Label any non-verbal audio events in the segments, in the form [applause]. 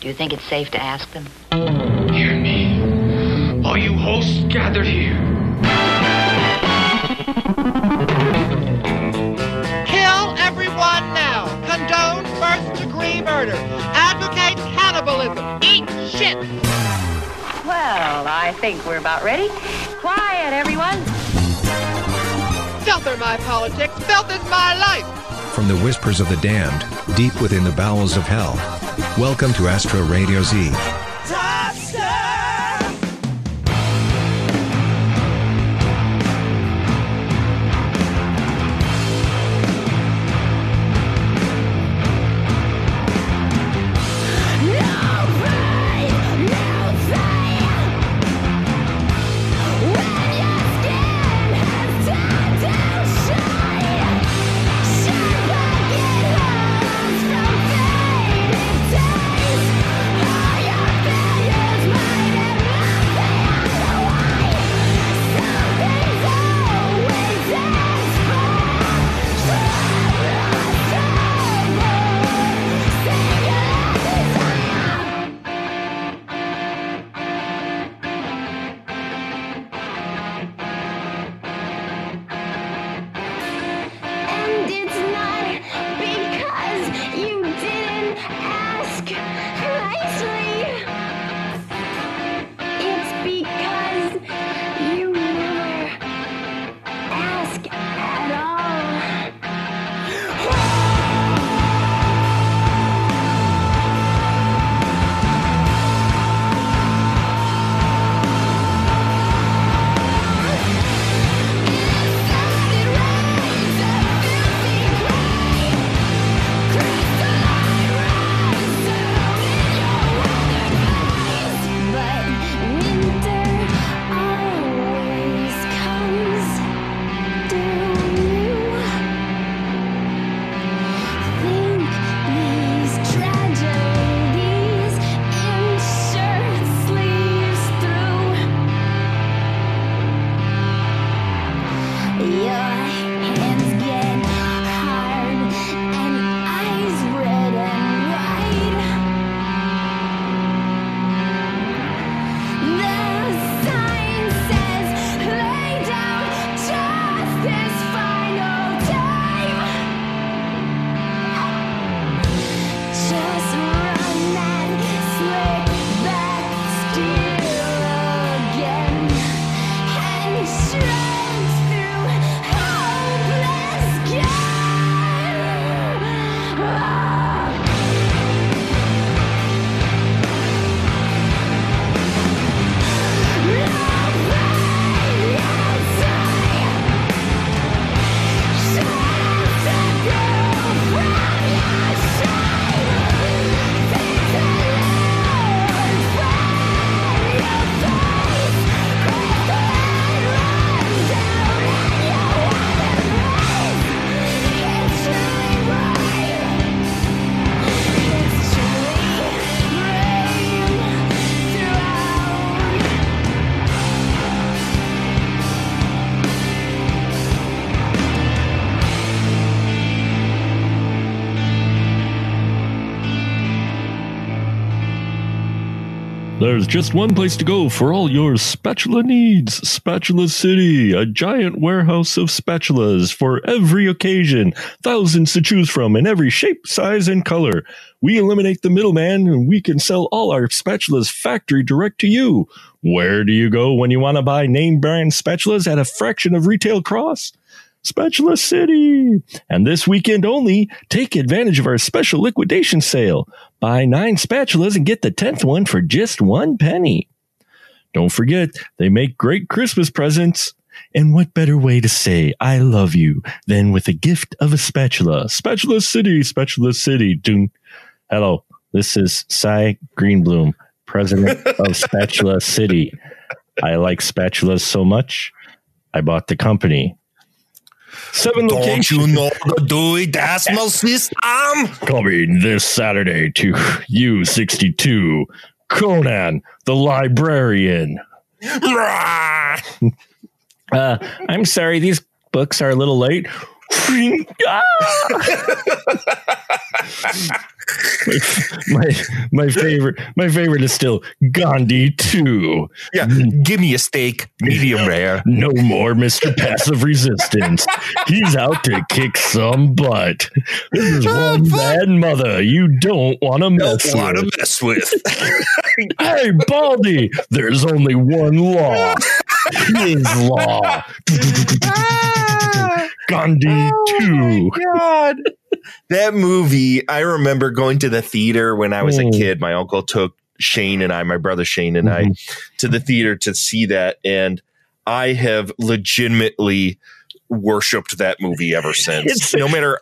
Do you think it's safe to ask them? Hear me. All you hosts gathered here. Kill everyone now. Condone first degree murder. Advocate cannibalism. Eat shit. Well, I think we're about ready. Quiet, everyone. Filth are my politics. Filth is my life. From the whispers of the damned, deep within the bowels of hell. Welcome to Astro Radio Z. Your Just one place to go for all your spatula needs. Spatula City, a giant warehouse of spatulas for every occasion, thousands to choose from in every shape, size, and color. We eliminate the middleman and we can sell all our spatulas factory direct to you. Where do you go when you want to buy name brand spatulas at a fraction of retail cost? Spatula City. And this weekend only, take advantage of our special liquidation sale. Buy nine spatulas and get the 10th one for just one penny. Don't forget, they make great Christmas presents. And what better way to say I love you than with a gift of a spatula? Spatula City, Spatula City. Doom. Hello, this is Cy Greenbloom, president of [laughs] Spatula City. I like spatulas so much, I bought the company. Seven Don't locations. you know the Dewey Decimal System? Coming this Saturday to U62, Conan the Librarian. [laughs] Uh, I'm sorry, these books are a little late. Ah! my my favorite my favorite is still Gandhi 2. Yeah, give me a steak, medium rare. No more Mr. Passive Resistance. He's out to kick some butt. This is one bad mother you don't want to Don't mess want to mess with. [laughs] Hey, Baldy, there's only one law. [laughs] His law. Gandhi 2. God. [laughs] That movie, I remember going to the theater when I was a Mm. kid. My uncle took Shane and I, my brother Shane and I, to the theater to see that. And I have legitimately worshiped that movie ever [laughs] since. No matter,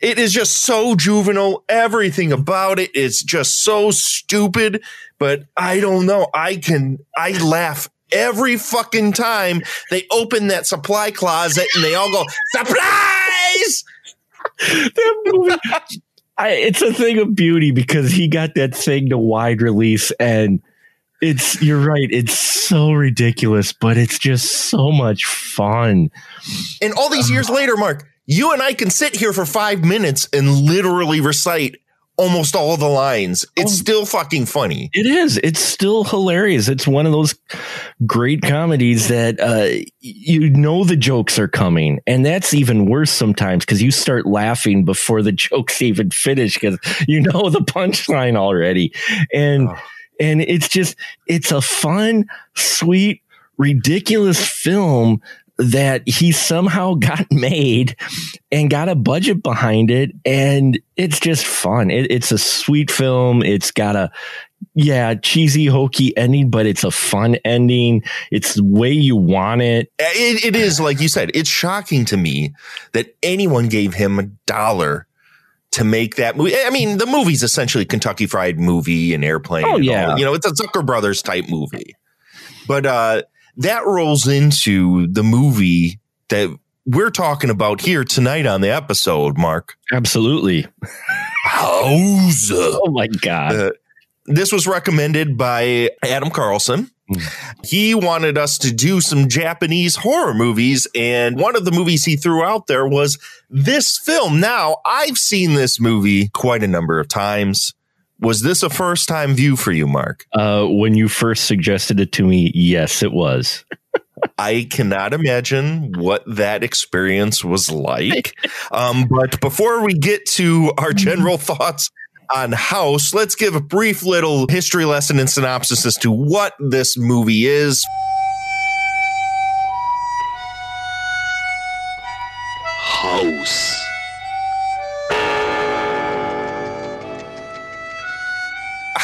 it is just so juvenile. Everything about it is just so stupid. But I don't know. I can, I laugh every fucking time they open that supply closet and they all go, supplies! that movie. I, it's a thing of beauty because he got that thing to wide release, and it's you're right. It's so ridiculous, but it's just so much fun. And all these years later, Mark, you and I can sit here for five minutes and literally recite almost all the lines. It's Oh. still fucking funny. It is. It's still hilarious. It's one of those great comedies that uh, you know the jokes are coming, and that's even worse sometimes because you start laughing before the [laughs] jokes even finish because you know the punchline already, and Oh. and it's just it's a fun, sweet, ridiculous film that he somehow [laughs] got made and got a budget behind it and it's just fun it, it's a sweet film it's got a yeah cheesy hokey ending but it's a fun ending it's the way you want it It, it is, like you said, it's shocking to me that anyone gave him a dollar to make that movie. I mean, the movie's essentially Kentucky Fried Movie and Airplane. Oh, and yeah. that. You know, it's a Zucker Brothers type movie. But uh, that rolls into the movie that we're talking about here tonight on the episode, Mark. absolutely House. oh my god Uh, this was recommended by Adam Carlson. He wanted us to do some Japanese horror movies, and one of the movies he threw out there was this film. Now, I've seen this movie quite a number of times. Was this a first time view for you, Mark? uh, when you first suggested it to me yes it was [laughs] I cannot imagine what that experience was like. Um, but before we get to our general [laughs] thoughts on House, let's give a brief little history lesson and synopsis as to what this movie is. House.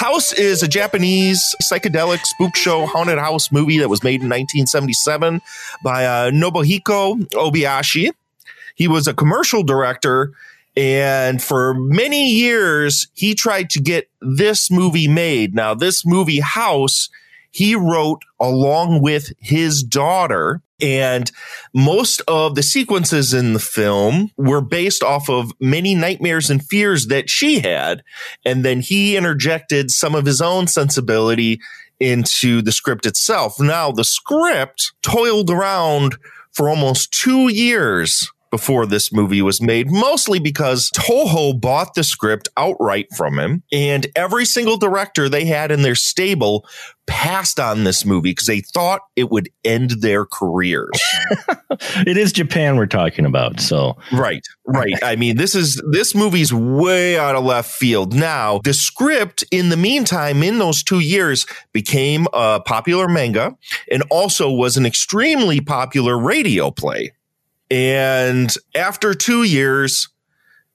House is a Japanese psychedelic spook show haunted house movie that was made in 1977 by uh, Nobuhiko Obayashi. He was a commercial director, and for many years, he tried to get this movie made. Now, this movie, House, he wrote along with his daughter. And most of the sequences in the film were based off of many nightmares and fears that she had. And then he interjected some of his own sensibility into the script itself. Now, the script toiled around for almost two years before this movie was made, mostly because Toho bought the script outright from him, and every single director they had in their stable passed on this movie because they thought it would end their careers. [laughs] it is japan we're talking about so Right, right. I mean, this is this movie's way out of left field. Now, the script in the meantime, in those two years, became a popular manga and also was an extremely popular radio play. And after two years,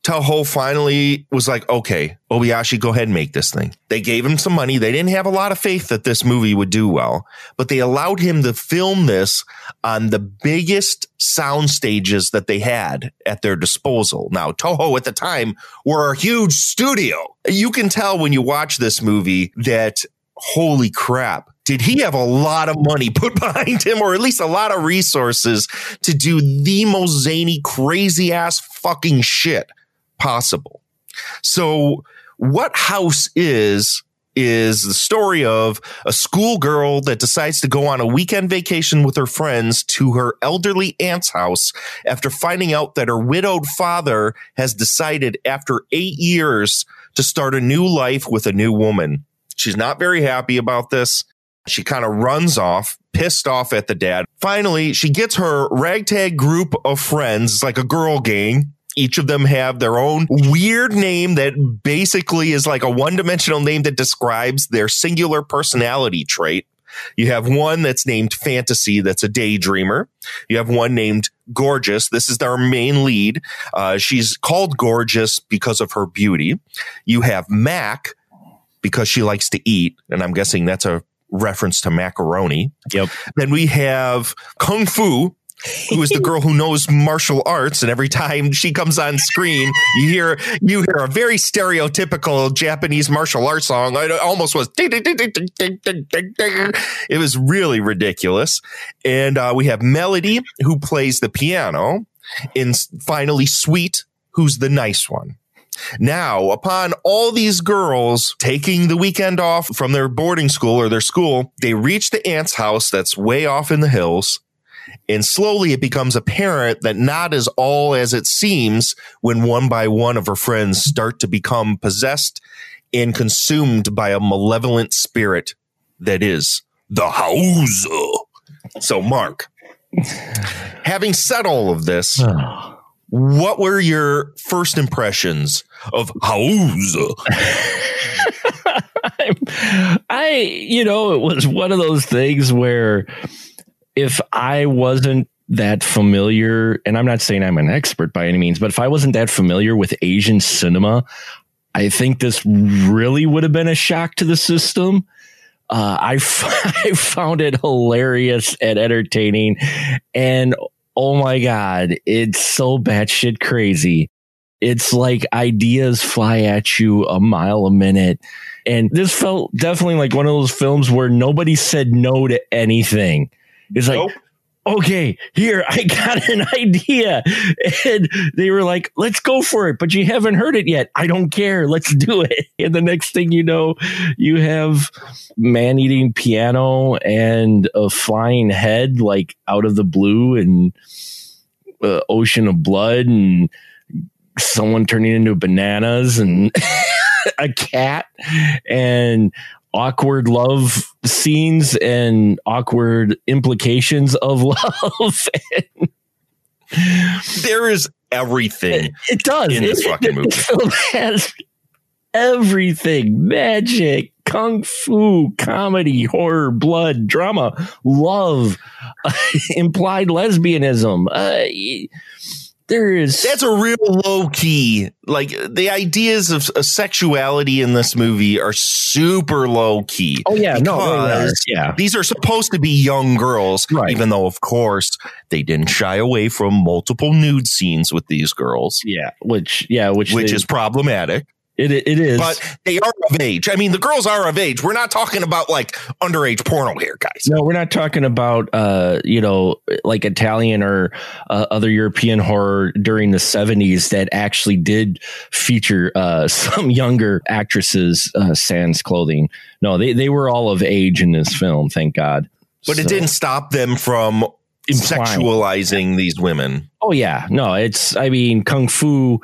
Toho finally was like, okay, Obayashi, go ahead and make this thing. They gave him some money. They didn't have a lot of faith that this movie would do well, but they allowed him to film this on the biggest sound stages that they had at their disposal. Now, Toho at the time were a huge studio. You can tell when you watch this movie that, holy crap, did he have a lot of money put [laughs] behind him or at least a lot of resources to do the most zany, crazy ass fucking shit possible? So, what House is, is the story of a schoolgirl that decides to go on a weekend vacation with her friends to her elderly aunt's house after finding out that her widowed father has decided after eight years to start a new life with a new woman. She's not very happy about this. She kind of runs off, pissed off at the dad. Finally, she gets her ragtag group of friends, like a girl gang. Each of them have their own weird name that basically is like a one dimensional name that describes their singular personality trait. You have one that's named Fantasy, that's a daydreamer. You have one named Gorgeous. This is our main lead. Uh, she's called Gorgeous because of her beauty. You have Mac because she likes to eat. And I'm guessing that's a reference to macaroni. Yep. Then we have Kung Fu, who is the girl who knows martial arts and every time she comes on screen you hear you hear a very stereotypical japanese martial arts song it almost was it was really ridiculous and uh, we have melody who plays the piano and finally sweet who's the nice one now, upon all these girls taking the weekend off from their boarding school or their school, they reach the aunt's house that's way off in the hills. And slowly it becomes apparent that not as all as it seems when one by one of her friends start to become possessed and consumed by a malevolent spirit that is the house. So, Mark, having said all of this, [sighs] oh. What were your first impressions of house? [laughs] I, you know, it was one of those things where if I wasn't that familiar, and I'm not saying I'm an expert by any means, but if I wasn't that familiar with Asian cinema, I think this really would have been a shock to the system. Uh, I, f- [laughs] I found it hilarious and entertaining. And oh my God, it's so batshit crazy. It's like ideas fly at you a mile a minute. And this felt definitely like one of those films where nobody said no to anything. It's like, Nope. Okay, here, I got an idea. And they were like, let's go for it. But you haven't heard it yet. I don't care. Let's do it. [laughs] And the next thing you know, you have man eating piano and a flying head like out of the blue and uh, ocean of blood and someone turning into bananas and [laughs] a cat and awkward love scenes and awkward implications of [laughs] love. There is everything. it does. In this It- fucking movie. This film has everything magic, kung fu, comedy, horror, blood, drama, love, [laughs] implied lesbianism. Uh, there is. That's a real low key. Like the ideas of, of sexuality in this movie are super low key. oh, yeah. No, oh, because yeah. These are supposed to be young girls, Right. even though, of course, they didn't shy away from multiple nude scenes with these girls, Yeah. Which, yeah, which, which they- is problematic. It, it is. But they are of age. I mean, the girls are of age. We're not talking about like underage porno here, guys. No, we're not talking about uh, you know, like Italian or uh, other European horror during the '70s that actually did feature uh, [laughs] some younger actresses uh, sans clothing. No, they they were all of age in this film, thank God. But it didn't stop them from Implying. sexualizing these women. Oh yeah, no, it's I mean kung fu.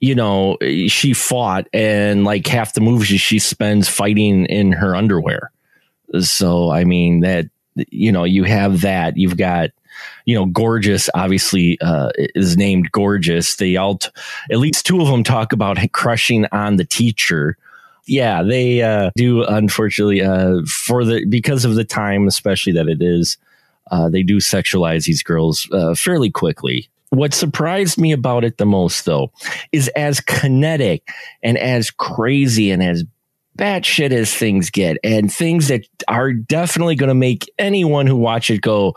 You know, she fought, and like half the movie she spends fighting in her underwear. So I mean that you know you have that. You've got you know gorgeous. Obviously, uh, is named gorgeous. They all, t- at least two of them, talk about crushing on the teacher. Yeah, they uh, do. Unfortunately, uh, for the because of the time, especially that it is, uh, they do sexualize these girls uh, fairly quickly. What surprised me about it the most, though, is as kinetic and as crazy and as batshit as things get, and things that are definitely going to make anyone who watch it go,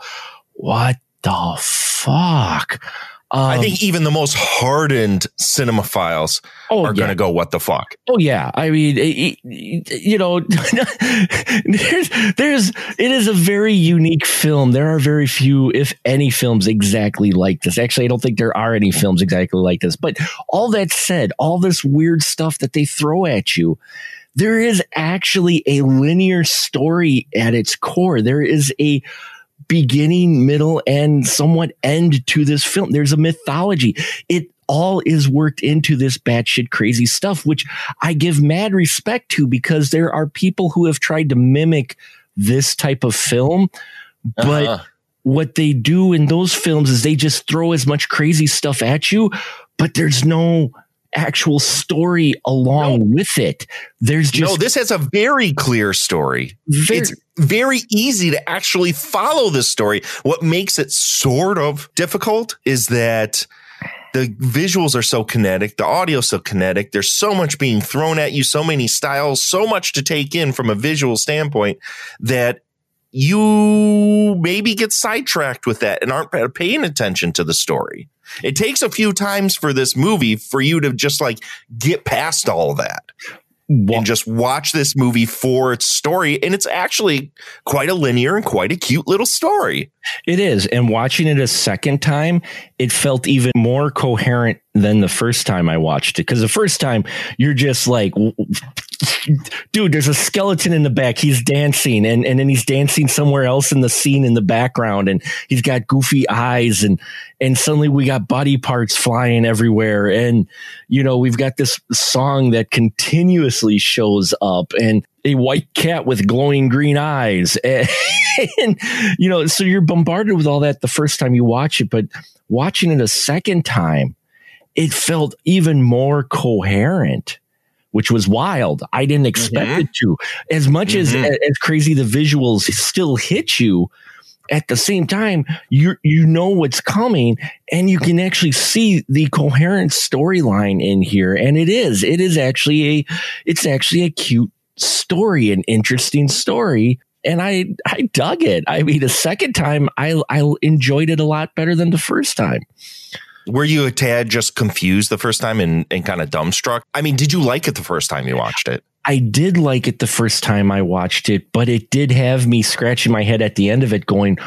"What the fuck?" Um, I think even the most hardened cinemaphiles oh, are yeah. going to go, "What the fuck?" Oh yeah, I mean, it, it- you know, [laughs] there's there's it is a very unique film. There are very few, if any, films exactly like this. Actually, I don't think there are any films exactly like this. But all that said, all this weird stuff that they throw at you, there is actually a linear story at its core. There is a beginning, middle, and somewhat end to this film. There's a mythology. It all is worked into this batshit crazy stuff, which I give mad respect to because there are people who have tried to mimic this type of film, but Uh-huh. what they do in those films is they just throw as much crazy stuff at you, but there's no actual story along with it. There's just no, this has a very clear story. very, it's very easy to actually follow this story. What makes it sort of difficult is that the visuals are so kinetic, the audio so kinetic. There's so much being thrown at you, so many styles, so much to take in from a visual standpoint that you maybe get sidetracked with that and aren't paying attention to the story. It takes a few times for this movie for you to just like get past all that and just watch this movie for its story. And it's actually quite a linear and quite a cute little story. It is. And watching it a second time, it felt even more coherent than the first time I watched it. Because the first time, you're just like, dude, there's a skeleton in the back. He's dancing and, and then he's dancing somewhere else in the scene in the background. And he's got goofy eyes and, and suddenly we got body parts flying everywhere. And, you know, we've got this song that continuously shows up and a white cat with glowing green eyes. [laughs] And, you know, so you're bombarded with all that the first time you watch it, but watching it a second time, it felt even more coherent which was wild. I didn't expect Mhm. it to. As much as Mhm. as crazy the visuals still hit you, at the same time you you know what's coming and you can actually see the coherent storyline in here and it is it is actually a it's actually a cute story an interesting story and I I dug it. I mean, the second time I I enjoyed it a lot better than the first time. Were you a tad just confused the first time and, and kind of dumbstruck? I mean, did you like it the first time you watched it? I did like it the first time I watched it, but it did have me scratching my head at the end of it going,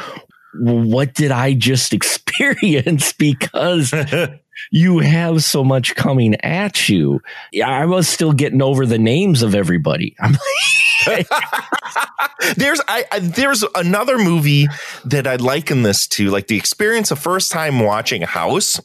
what did I just [laughs] experience? Because [laughs] you have so much coming at you. Yeah, I was still getting over the names of everybody. I'm [laughs] there's I, I there's another movie that I'd liken this to, like the experience of first time watching House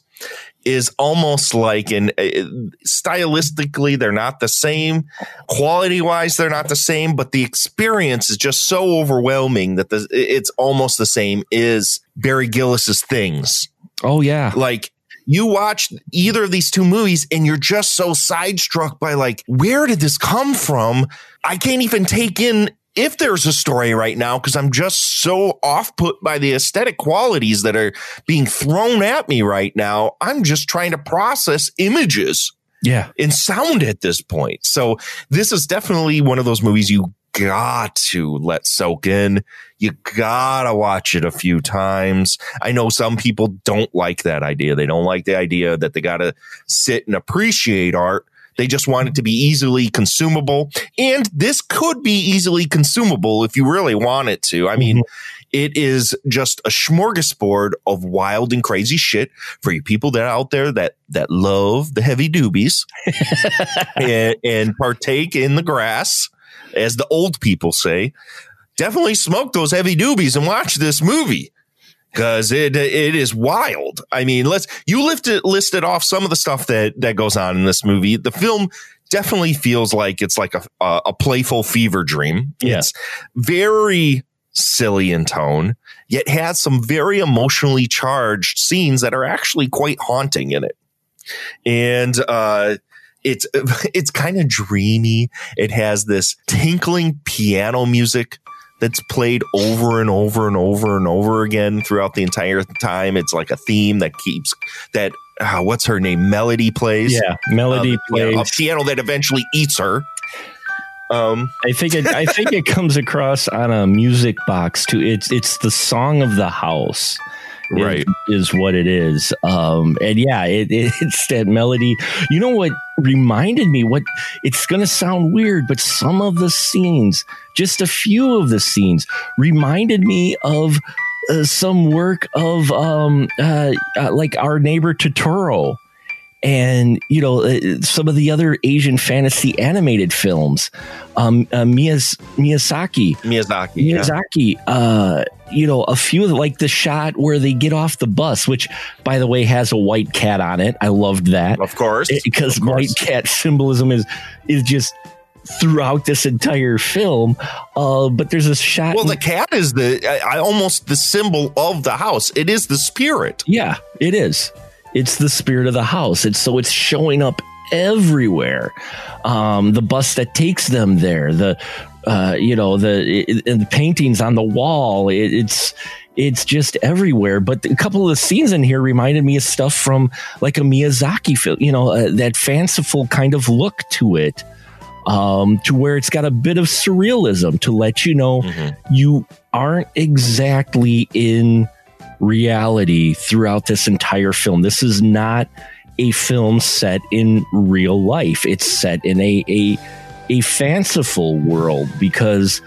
is almost like an uh, stylistically they're not the same. Quality wise they're not the same but the experience is just so overwhelming that the, it's almost the same is barry gillis's things. Oh yeah. like you watch either of these two movies and you're just so sidestruck by like where did this come from? I can't even take in if there's a story right now because i'm just so off put by the aesthetic qualities that are being thrown at me right now i'm just trying to process images Yeah. and sound at this point so this is definitely one of those movies you got to let soak in. You gotta watch it a few times. I know some people don't like that idea. They don't like the idea that they gotta sit and appreciate art. They just want it to be easily consumable. And this could be easily consumable if you really want it to. I mean, mm-hmm. it is just a smorgasbord of wild and crazy shit for you people that are out there that that love the heavy doobies [laughs] and, and partake in the grass, as the old people say. Definitely smoke those heavy doobies and watch this movie because it it is wild. I mean, let's you lifted listed off some of the stuff that that goes on in this movie. The film definitely feels like it's like a a, a playful fever dream. Yeah. It's very silly in tone, yet has some very emotionally charged scenes that are actually quite haunting in it. And uh it's [laughs] it's kind of dreamy. It has this tinkling piano music that's played over and over and over and over again throughout the entire time. It's like a theme that keeps that uh, what's her name? Melody plays. Yeah. Melody Um, plays. a piano that eventually eats her. Um, I think it I think it comes across on a music box too. It's it's the song of the house. Is- Right. is what it is. Um and yeah it, [laughs] it's that melody. You know what reminded me what it's gonna sound weird but some of the scenes just a few of the scenes reminded me of uh, some work of um uh, uh like our neighbor Totoro and you know uh, some of the other Asian fantasy animated films. Um, uh, Miyaz- Miyazaki, Miyazaki. yeah. Miyazaki, uh, you know, a few of the, like the shot where they get off the bus, which by the way has a white cat on it. I loved that Of course. because Of course. white cat symbolism is is just throughout this entire film. Uh, but there's a shot. Well, the cat is the I, I almost the symbol of the house. It is the spirit. Yeah, it is. It's the spirit of the house. It's so it's showing up everywhere. Um, the bus that takes them there, the uh, you know the it, and the paintings on the wall. It, it's it's just everywhere. But a couple of the scenes in here reminded me of stuff from like a Miyazaki film. You know uh, that fanciful kind of look to it. Um, to where it's got a bit of surrealism to let you know you aren't exactly in reality throughout this entire film. This is not a film set in real life. It's set in a a, a fanciful world because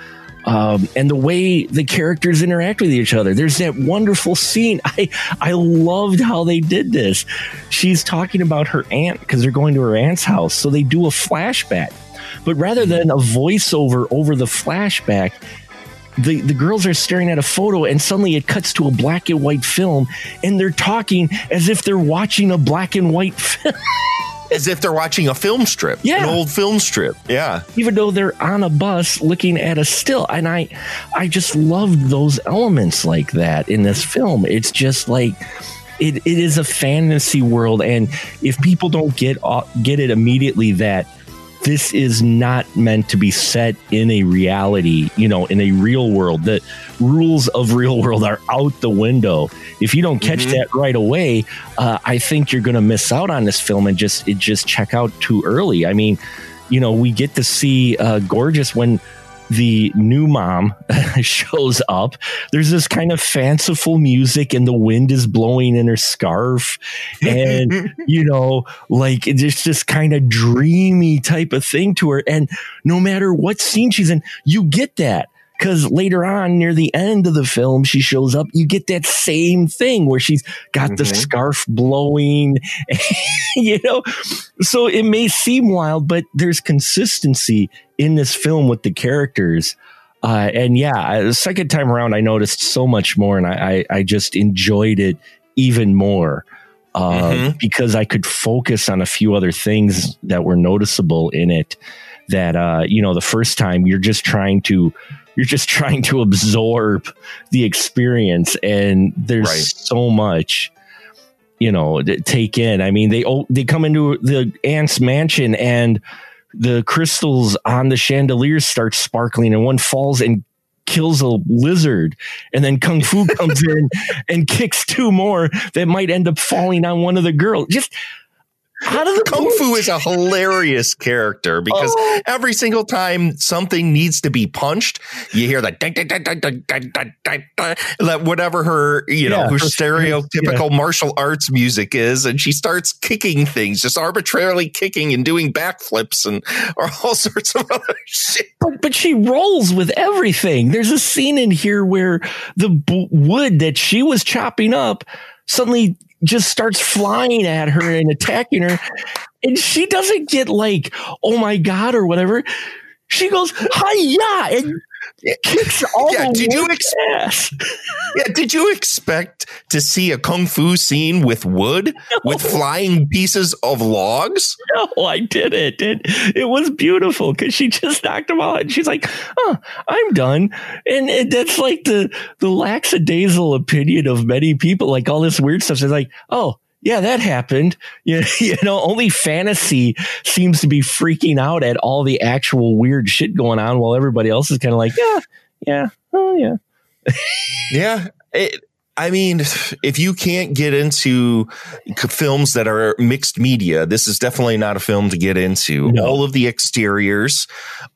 um, and the way the characters interact with each other. There's that wonderful scene. [laughs] I I loved how they did this. She's talking about her aunt because they're going to her aunt's house, so they do a flashback. But rather than a voiceover over the flashback, the, the girls are staring at a photo and suddenly it cuts to a black and white film and they're talking as if they're watching a black and white [laughs] film, As if they're watching a film strip. Yeah. An old film strip. Yeah. even though they're on a bus looking at a still. And I, I just loved those elements like that in this film. It's just like, it, it is a fantasy world. And if people don't get, uh, get it immediately that this is not meant to be set in a reality, you know, in a real world. The rules of real world are out the window. If you don't catch that right away, uh, I think you're going to miss out on this film and just it just check out too early. I mean, you know, we get to see uh, gorgeous when the new mom [laughs] shows up. There's this kind of fanciful music, and the wind is blowing in her scarf, and [laughs] you know, like it's just kind of dreamy type of thing to her. And no matter what scene she's in, you get that. Because later on, near the end of the film, she shows up. You get that same thing where she's got the scarf blowing, [laughs] you know. So it may seem wild, but there's consistency in this film with the characters. Uh, and yeah, the second time around, I noticed so much more, and I, I, I just enjoyed it even more uh, because I could focus on a few other things that were noticeable in it. That uh, you know, the first time you're just trying to you're just [laughs] trying to absorb the experience, and there's Right. so much you know take in. I mean, they oh, they come into the ants mansion and the crystals on the chandeliers start sparkling, and one falls and kills a lizard, and then Kung Fu [laughs] comes in and kicks two more that might end up falling on one of the girls. Just how does Kung Fu is a hilarious character because oh. every single time something needs to be punched, you hear that whatever her you know yeah, her stereotypical yeah. martial arts music is, and she starts kicking things, just arbitrarily kicking and doing backflips and [laughs] or all sorts of other shit. But, but she rolls with everything. There's a scene in here where the b- wood that she was chopping up suddenly just starts flying at her and attacking her. And she doesn't get like, oh my God, or whatever. She goes, hi, and kicks all Yeah, did you ex- ass. [laughs] Yeah, did you expect to see a kung fu scene with wood with flying pieces of logs? No, I didn't. And it was beautiful because she just knocked them all out. And she's like, oh, I'm done. And, and that's like the, the lackadaisical opinion of many people. Like all this weird stuff. It's like, oh, yeah, that happened. You, [laughs] you know, only fantasy seems to be freaking out at all the actual weird shit going on while everybody else is kind of like, yeah, yeah, oh, yeah. Yeah. It, I mean, if you can't get into films that are mixed media, this is definitely not a film to get into. No. All of the exteriors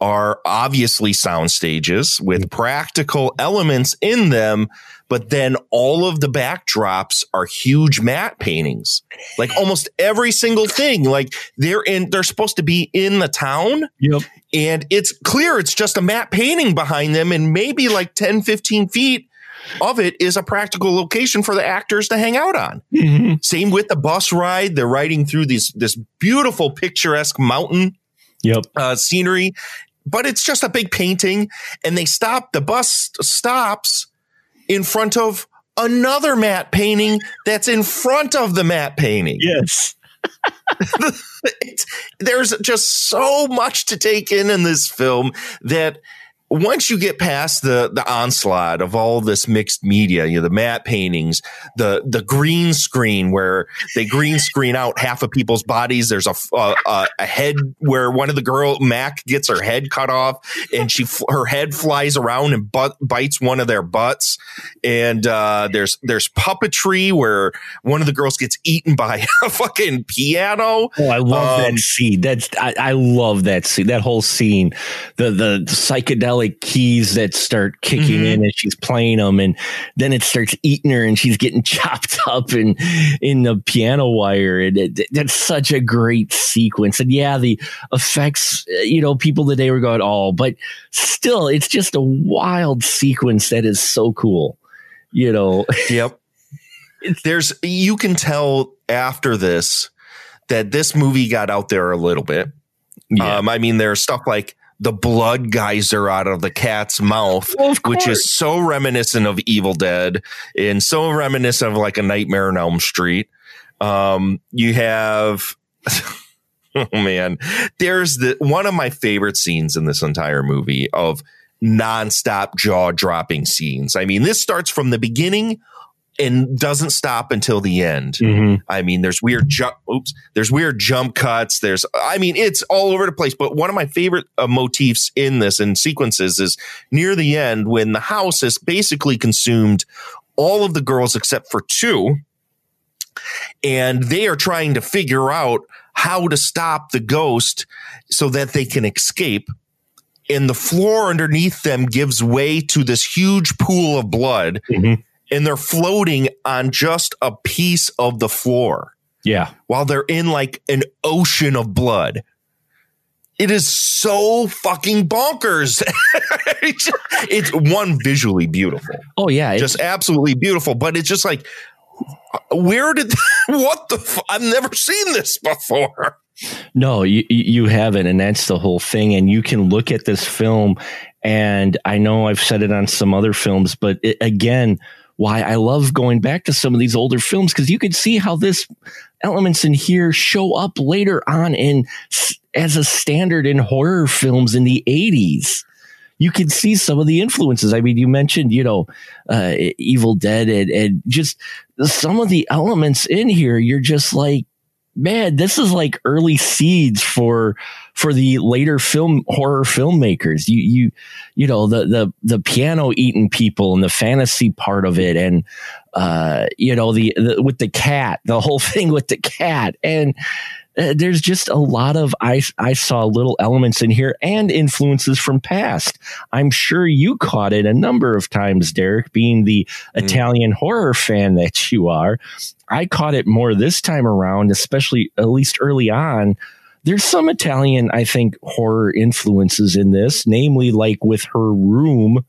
are obviously sound stages with mm. practical elements in them, but then all of the backdrops are huge matte paintings. Like almost every single thing, like they're in, they're supposed to be in the town Yep. and it's clear it's just a matte painting behind them and maybe like 10 15 feet of it is a practical location for the actors to hang out on. Mhm. Same with the bus ride. They're riding through these this beautiful picturesque mountain Yep. uh, scenery, but it's just a big painting. And they stop. The bus stops in front of another matte painting that's in front of the matte painting. Yes. [laughs] It's, there's just so much to take in in this film that once you get past the the onslaught of all this mixed media, you know, the matte paintings, the the green screen where they green screen out half of people's bodies. There's a a, a- head where one of the girl Mac gets her head cut off, and she her head flies around and butt, bites one of their butts. And uh, there's there's puppetry where one of the girls gets eaten by [laughs] a fucking piano. Oh, I love Um, that scene. That's I, I love that scene. That whole scene, the the psychedelic keys that start kicking Mhm. in and she's playing them, and then it starts eating her, and she's getting [laughs] chopped up in in the piano wire. And it, that's such a great sequence. And yeah, the effects. uh, You know, people today were going, "Oh," but still, it's just a wild sequence that is so cool. You know, [laughs] Yep. There's you can tell after this that this movie got out there a little bit. yeah. Um, I mean, there's stuff like the blood geyser out of the cat's mouth, Well, which is so reminiscent of Evil Dead and so reminiscent of like a Nightmare on Elm Street. Um, you have, [laughs] oh man, there's the one of my favorite scenes in this entire movie of nonstop jaw dropping scenes. I mean, this starts from the beginning and doesn't stop until the end. Mhm. I mean, there's weird jump. Oops, there's weird jump cuts. There's, I mean, it's all over the place. But one of my favorite uh, motifs in this and sequences is near the end when the house has basically consumed all of the girls except for two, and they are trying to figure out how to stop the ghost so that they can escape. And the floor underneath them gives way to this huge pool of blood Mhm. And they're floating on just a piece of the floor yeah. while they're in like an ocean of blood. It is so fucking bonkers. [laughs] it's, one visually beautiful, Oh yeah. just absolutely beautiful, but it's just like, where did [laughs] what the? F- I've never seen this before. No, you you haven't, and that's the whole thing. And you can look at this film, and I know I've said it on some other films, but it, again, why I love going back to some of these older films because you can see how this elements in here show up later on in as a standard in horror films in the eighties. You can see some of the influences. I mean, you mentioned, you know, uh, Evil Dead and, and just some of the elements in here. You're just like, man, this is like early seeds for for the later film horror filmmakers. You you you know the the the piano eating people and the fantasy part of it, and uh, you know the, the with the cat, the whole [laughs] thing with the cat, and uh, there's just a lot of I I saw little elements in here and influences from past. I'm sure you caught it a number of times, Derek, being the Italian horror fan that you are. I caught it more this time around, especially at least early on. There's some Italian, I think, horror influences in this, namely like with her room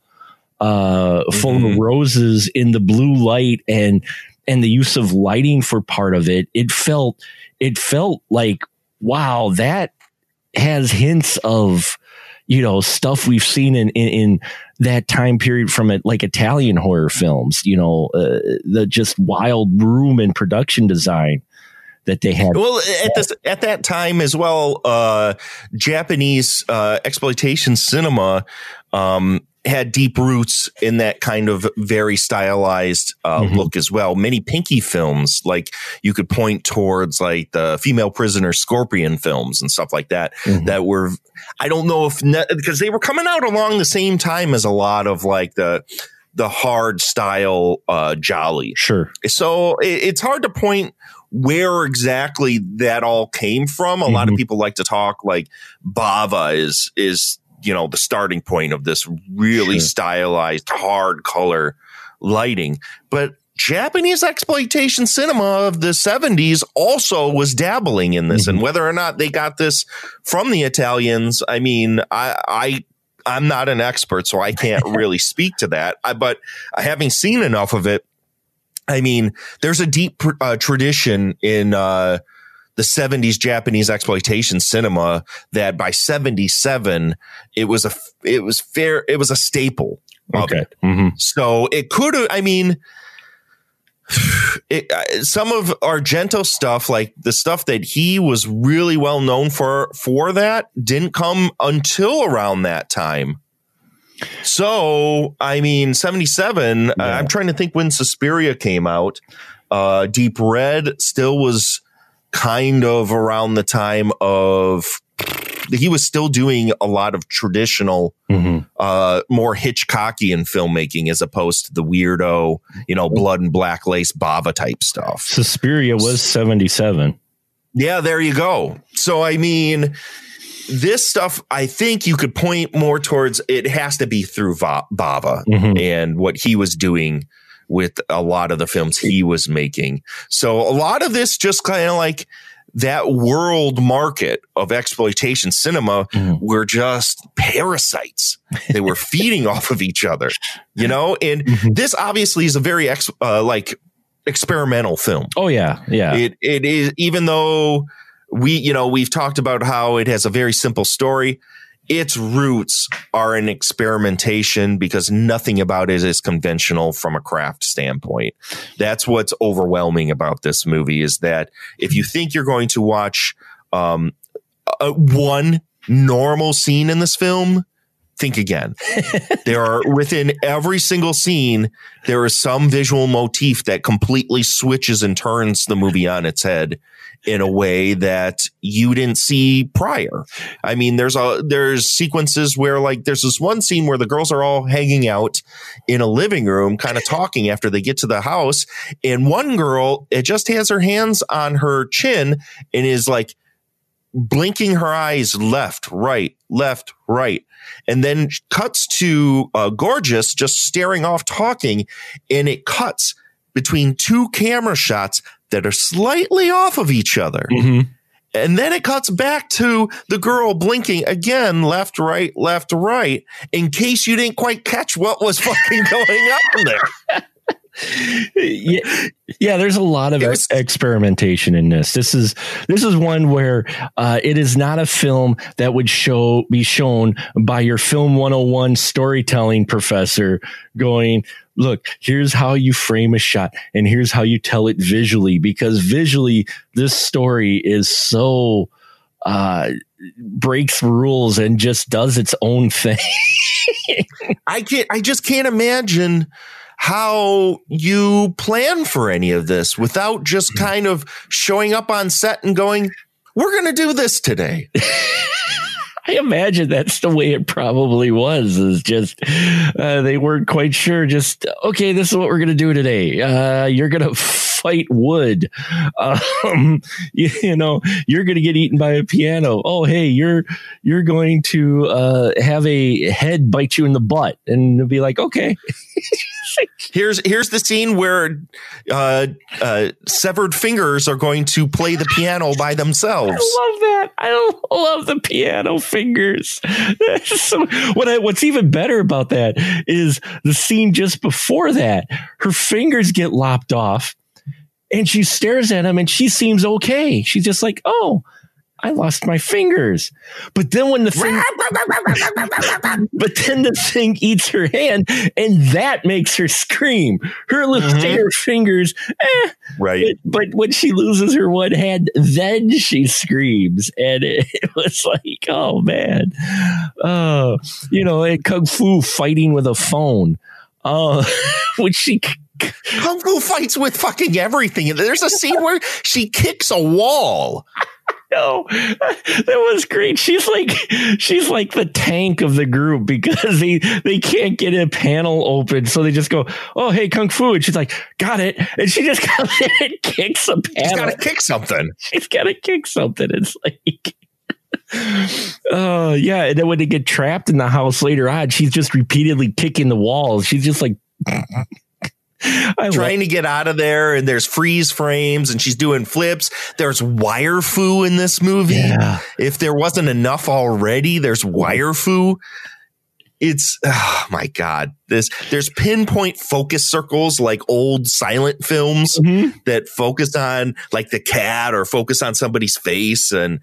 uh, full of Mhm. roses in the blue light and and the use of lighting for part of it. It felt it felt like wow, that has hints of you know stuff we've seen in in, in that time period from it like Italian horror films. You know, uh, the just wild room and production design that they had. Well, at this at that time as well, uh, Japanese uh, exploitation cinema um, had deep roots in that kind of very stylized uh, Mhm. look as well. Many Pinky films, like you could point towards, like the female prisoner Scorpion films and stuff like that, Mhm. that were. I don't know if because they were coming out along the same time as a lot of like the the hard style uh, giallo. Sure. So it, it's hard to point where exactly that all came from. A lot of Mhm. people like to talk like Bava is is you know the starting point of this really Sure. stylized hard color lighting, but Japanese exploitation cinema of the 70s also was dabbling in this Mhm. and whether or not they got this from the Italians, I mean, I I I'm not an expert, so I can't [laughs] really speak to that. I, but having seen enough of it, I mean, there's a deep uh, tradition in uh, the 70s Japanese exploitation cinema that by 77 it was a it was fair it was a staple. of Okay. it. hmm So it could have, I mean, [sighs] it, uh, some of Argento stuff, like the stuff that he was really well known for, for that didn't come until around that time. So, I mean, 77, uh, Yeah. I'm trying to think when Suspiria came out. Uh, Deep Red still was kind of around the time of, he was still doing a lot of traditional hmm uh, more Hitchcockian filmmaking as opposed to the weirdo, you know, blood and black lace Bava type stuff. Suspiria was 77. Yeah, there you go. So, I mean, this stuff, I think you could point more towards it has to be through Va- Bava Mhm. and what he was doing with a lot of the films he was making. So, a lot of this just kind of like that world market of exploitation cinema Mhm. were just parasites. They were [laughs] feeding off of each other, you know? And Mhm. this obviously is a very ex- uh, like experimental film. Oh, yeah. Yeah. It it is even though we you know we've talked about how it has a very simple story. Its roots are in experimentation because nothing about it is conventional from a craft standpoint. That's what's overwhelming about this movie is that if you think you're going to watch um, a, one normal scene in this film, think again. [laughs] there are within every single scene, there is some visual motif that completely switches and turns the movie on its head in a way that you didn't see prior. I mean, there's a there's sequences where like there's this one scene where the girls are all hanging out in a living room, kind of talking after they get to the house, and one girl it just has her hands on her chin and is like blinking her eyes left, right, left, right. And then cuts to uh, Gorgeous just staring off talking, and it cuts between two camera shots that are slightly off of each other. Mhm. And then it cuts back to the girl blinking again, left, right, left, right, in case you didn't quite catch what was [laughs] fucking going on there. Yeah, yeah, there's a lot of was- experimentation in this. This is this is one where uh, it is not a film that would show be shown by your film 101 storytelling professor going, look, here's how you frame a shot and here's how you tell it visually because visually this story is so uh breaks rules and just does its own [laughs] thing. I can't, I just can't imagine how you plan for any of this without just kind of showing up on set and going, we're going to do this today. [laughs] I imagine that's the way it probably was. Is just uh, they weren't quite sure. Just okay, this is what we're gonna do today. Uh, you're gonna fight wood. [laughs] Um, you, you know, you're gonna get eaten by a piano. Oh, hey, you're you're going to uh, have a head bite you in the butt, and be like, okay, [laughs] Here's, here's the scene where, uh, uh, severed fingers are going to play the piano by themselves. I love that. I love the piano fingers. [laughs] so what I, what's even better about that is the scene just before that. Her fingers get lopped off and she stares at him and she seems okay. She's just like, "Oh, I lost my fingers." But then when the thing [laughs] But then the thing eats her hand and that makes her scream. Her little Mhm. finger fingers, eh, Right. but, but when she loses her one hand, then she screams, and it, [laughs] was like, oh man, oh, you know, and kung fu fighting with a phone. Oh, [laughs] when she [laughs] Kung Fu fights with fucking everything. There's a scene where she kicks a wall. [laughs] no, [laughs] that was great. She's like, she's like the tank of the group because they they can't get a panel open, so they just go, oh hey, kung fu, and she's like, got it, and she just comes in and kicks a panel. She's got to kick something. she's got to kick something. It's like, oh yeah. And then when they get trapped in the house later on, she's just repeatedly kicking the walls. She's just like, I love, Trying to get out of there, and there's freeze frames, and she's doing flips. There's wire fu in this movie. yeah. If there wasn't enough already, there's wire fu. it's oh my god this there's pinpoint focus circles like old silent films mm-hmm. that focus on like the cat or focus on somebody's face and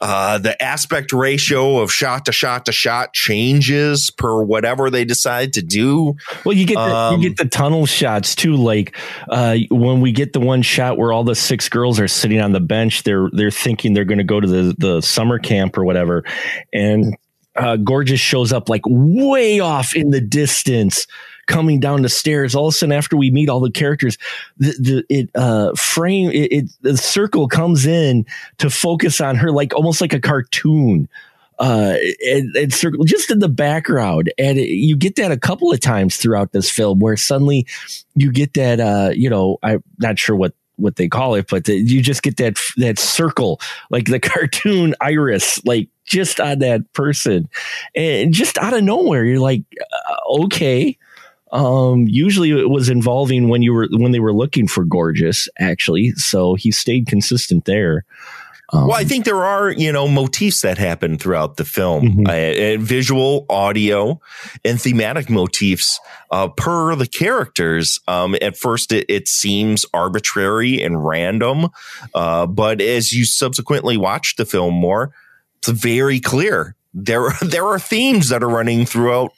uh, the aspect ratio of shot to shot to shot changes per whatever they decide to do. Well, you get the, Um, you get the tunnel shots too. Like uh, when we get the one shot where all the six girls are sitting on the bench, they're they're thinking they're going to go to the the summer camp or whatever, and uh, Gorgeous shows up like way off in the distance. Coming down the stairs, all of a sudden, after we meet all the characters, the, the it uh frame it, it the circle comes in to focus on her like almost like a cartoon uh, and, and circle just in the background. And it, you get that a couple of times throughout this film where suddenly you get that, uh, you know, I'm not sure what, what they call it, but the, you just get that, that circle, like the [laughs] cartoon iris, like just on that person and just out of nowhere, you're like, uh, okay. Um, usually it was involving when you were, when they were looking for gorgeous actually. So he stayed consistent there. Um, Well, I think there are, you know, motifs that happen throughout the film, Mhm. uh, uh, visual, audio, and thematic motifs uh, per the characters. Um, at first, it, it seems arbitrary and random, uh, but as you subsequently watch the film more, it's very clear. There, [laughs] there are themes that are running throughout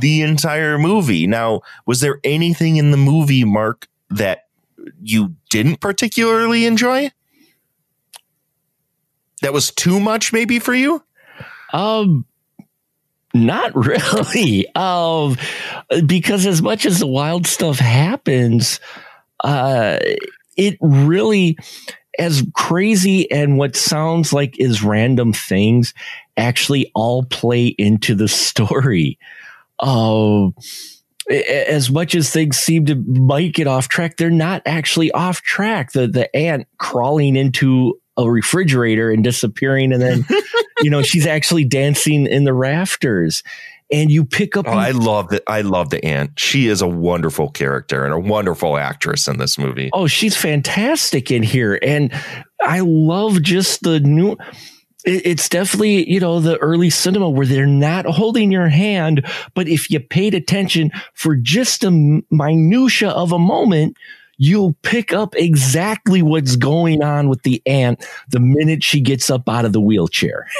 the entire movie. Now, was there anything in the movie, Mark, that you didn't particularly enjoy? That was too much, maybe for you. Um, not [laughs] really. Um, because as much as the wild stuff happens, uh, it really, as crazy and what sounds like is random things, actually all play into the story. Oh, a- as much as things seem to might get off track, they're not actually off track. The the aunt crawling into a refrigerator and disappearing, and then [laughs] you know she's actually dancing in the rafters, and you pick up. Oh, I love that. I love the aunt. She is a wonderful character and a wonderful actress in this movie. oh, she's fantastic in here, and I love just the new. It's definitely, you know, the early cinema where they're not holding your hand, but if you paid attention for just a minutia of a moment, you'll pick up exactly what's going on with the aunt the minute she gets up out of the wheelchair. [laughs]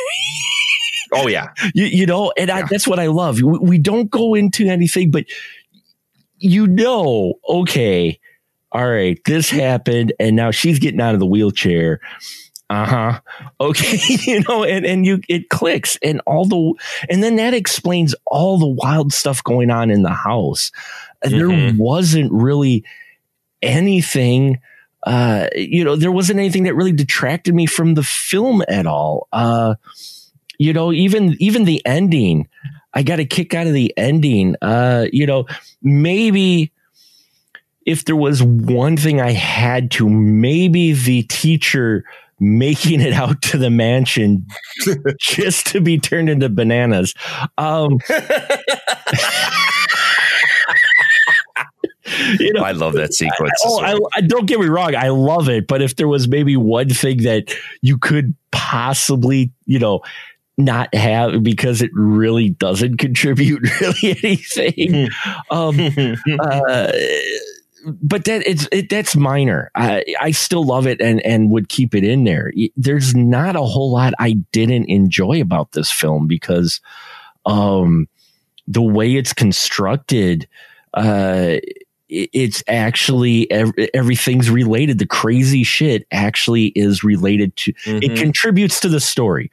Oh yeah, you, you know, and I, that's what I love. We, we don't go into anything, but you know, okay, all right, this happened, and now she's getting out of the wheelchair. Uh huh. Okay, [laughs] you know, and and you it clicks, and all the and then that explains all the wild stuff going on in the house. There Mhm. wasn't really anything. Uh, you know, there wasn't anything that really detracted me from the film at all. Uh, you know, even even the ending, I got a kick out of the ending. Uh, you know, maybe if there was one thing I had to, maybe the teacher making it out to the mansion [laughs] just to be turned into bananas. Um, you know, I love that sequence. Oh, I, I, don't get me wrong. I love it. But if there was maybe one thing that you could possibly, you know, not have because it really doesn't contribute [laughs] really anything. um, [laughs] uh, but that it's it, that's minor. I I still love it and and would keep it in there. There's not a whole lot I didn't enjoy about this film because um the way it's constructed uh it- it's actually ev- everything's related the crazy shit actually is related to it Mhm. contributes to the story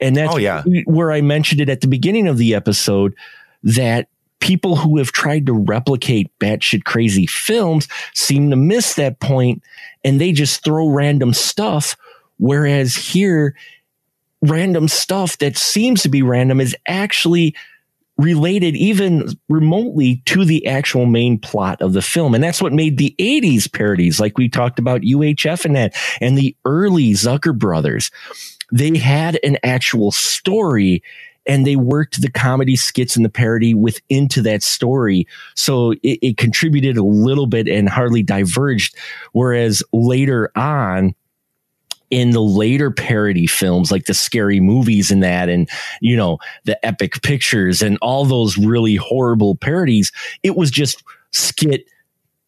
and that's Oh, yeah. where i mentioned it at the beginning of the episode that people who have tried to replicate batshit crazy films seem to miss that point and they just throw random stuff whereas here random stuff that seems to be random is actually related even remotely to the actual main plot of the film. And that's what made the 80s parodies, like we talked about UHF and that, and the early Zucker brothers. They had an actual story and they worked the comedy skits and the parody with into that story. So it, it contributed a little bit and hardly diverged. Whereas later on, in the later parody films, like the scary movies and that, and you know the epic pictures and all those really horrible parodies, it was just skit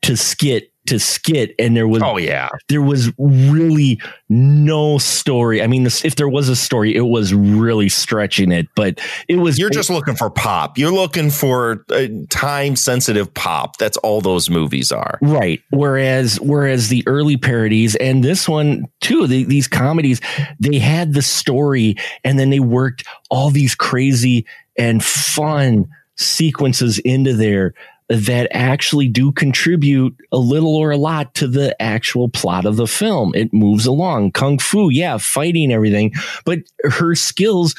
to skit to skit, and there was Oh yeah. there was really no story. I mean, this, if there was a story, it was really stretching it, but it was. You're just looking for pop. You're looking for time sensitive pop. That's all those movies are. right. Whereas, whereas the early parodies and this one too, the, these comedies, they had the story, and then they worked all these crazy and fun sequences into there that actually do contribute a little or a lot to the actual plot of the film. It moves along. Kung Fu, yeah, fighting everything, but her skills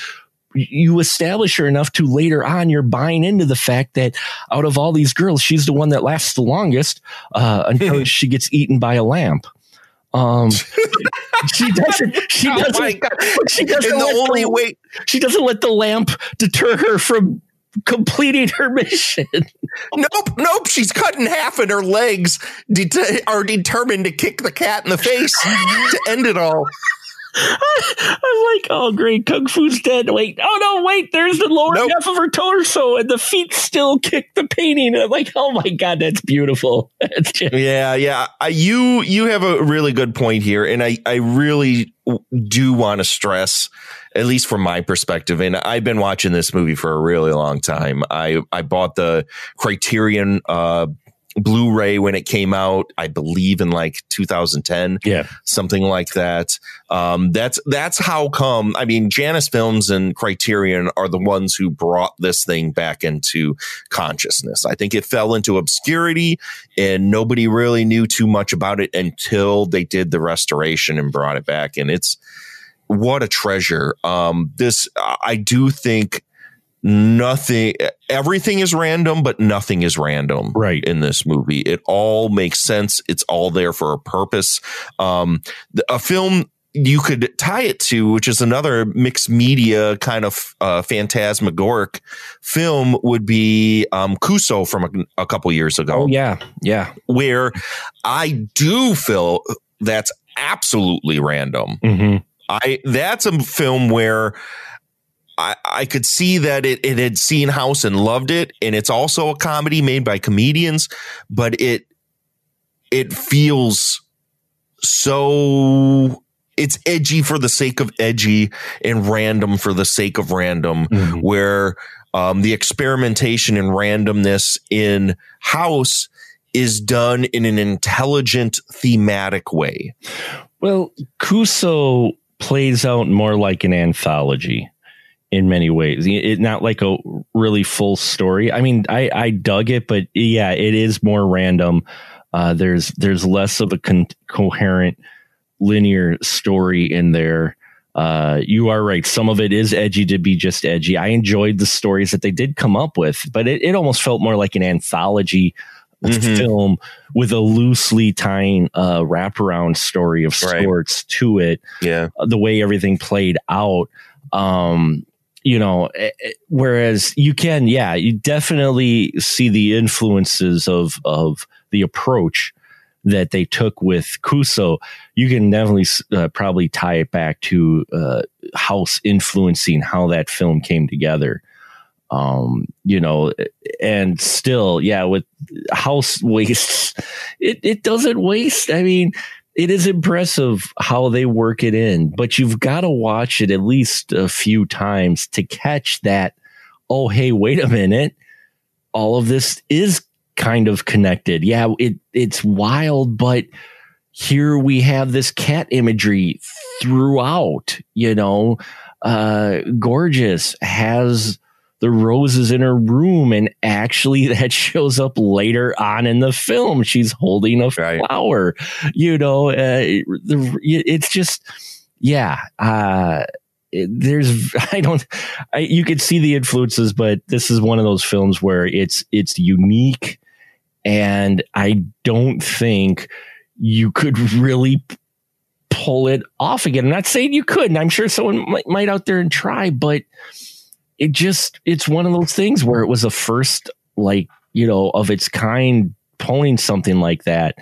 you establish her enough to later on you're buying into the fact that out of all these girls she's the one that lasts the longest uh, until [laughs] she gets eaten by a lamp um [laughs] she doesn't she Oh doesn't God. she doesn't And the only way she doesn't let the lamp deter her from completing her mission Nope, nope. She's cut in half, and her legs det- are determined to kick the cat in the face to end it all. I'm like, oh great, Kung Fu's dead. Wait, oh no, wait, there's the lower Nope. half of her torso, and the feet still kick the painting. I'm like, oh my god, that's beautiful. [laughs] That's just, Yeah, yeah. I, you you have a really good point here, and I I really do want to stress, at least from my perspective, and I've been watching this movie for a really long time. I I bought the Criterion uh, Blu-ray when it came out, I believe in like 2010. yeah, something like that. Um, that's that's how come. I mean, Janus Films and Criterion are the ones who brought this thing back into consciousness. I think it fell into obscurity, and nobody really knew too much about it until they did the restoration and brought it back. And it's what a treasure. Um, this I do think nothing everything is random but nothing is random Right. in this movie. It all makes sense. It's all there for a purpose. Um a film you could tie it to which is another mixed media kind of uh phantasmagoric film would be um Kuso from a, a couple years ago. Oh yeah, yeah. where i do feel that's absolutely random. Hmm I that's a film where I, I could see that it, it had seen House and loved it, and it's also a comedy made by comedians, but it it feels so it's edgy for the sake of edgy and random for the sake of random, Mhm. where um, the experimentation and randomness in House is done in an intelligent thematic way. Well, Kuso plays out more like an anthology in many ways. It not like a really full story. I mean, I I dug it, but yeah, it is more random. Uh, there's there's less of a con- coherent linear story in there. Uh, you are right. Some of it is edgy to be just edgy. I enjoyed the stories that they did come up with, but it, it almost felt more like an anthology Mhm. film with a loosely tying uh, wraparound story of Right. to it. Yeah. uh, The way everything played out. Um, you know, eh, eh, whereas you can, yeah, you definitely see the influences of of the approach that they took with Kuso. You can definitely uh, probably tie it back to uh, House influencing how that film came together. Um, you know, and still, yeah, with House [laughs] wastes, it it doesn't waste. I mean, it is impressive how they work it in, but you've got to watch it at least a few times to catch that. Oh, hey, wait a minute! All of this is kind of connected. Yeah, it it's wild, but here we have this cat imagery throughout. You know, uh, gorgeous has the roses in her room, and actually [laughs] that shows up later on in the film. She's holding a Right. flower. You know, uh, the, it's just yeah. Uh, there's [laughs] I don't I, you could see the influences, but this is one of those films where it's it's unique, and I don't think you could really pull it off again. I'm not saying you couldn't. I'm sure someone might, might out there and try, but it just it's one of those things where it was a first like you know of its kind pulling something like that,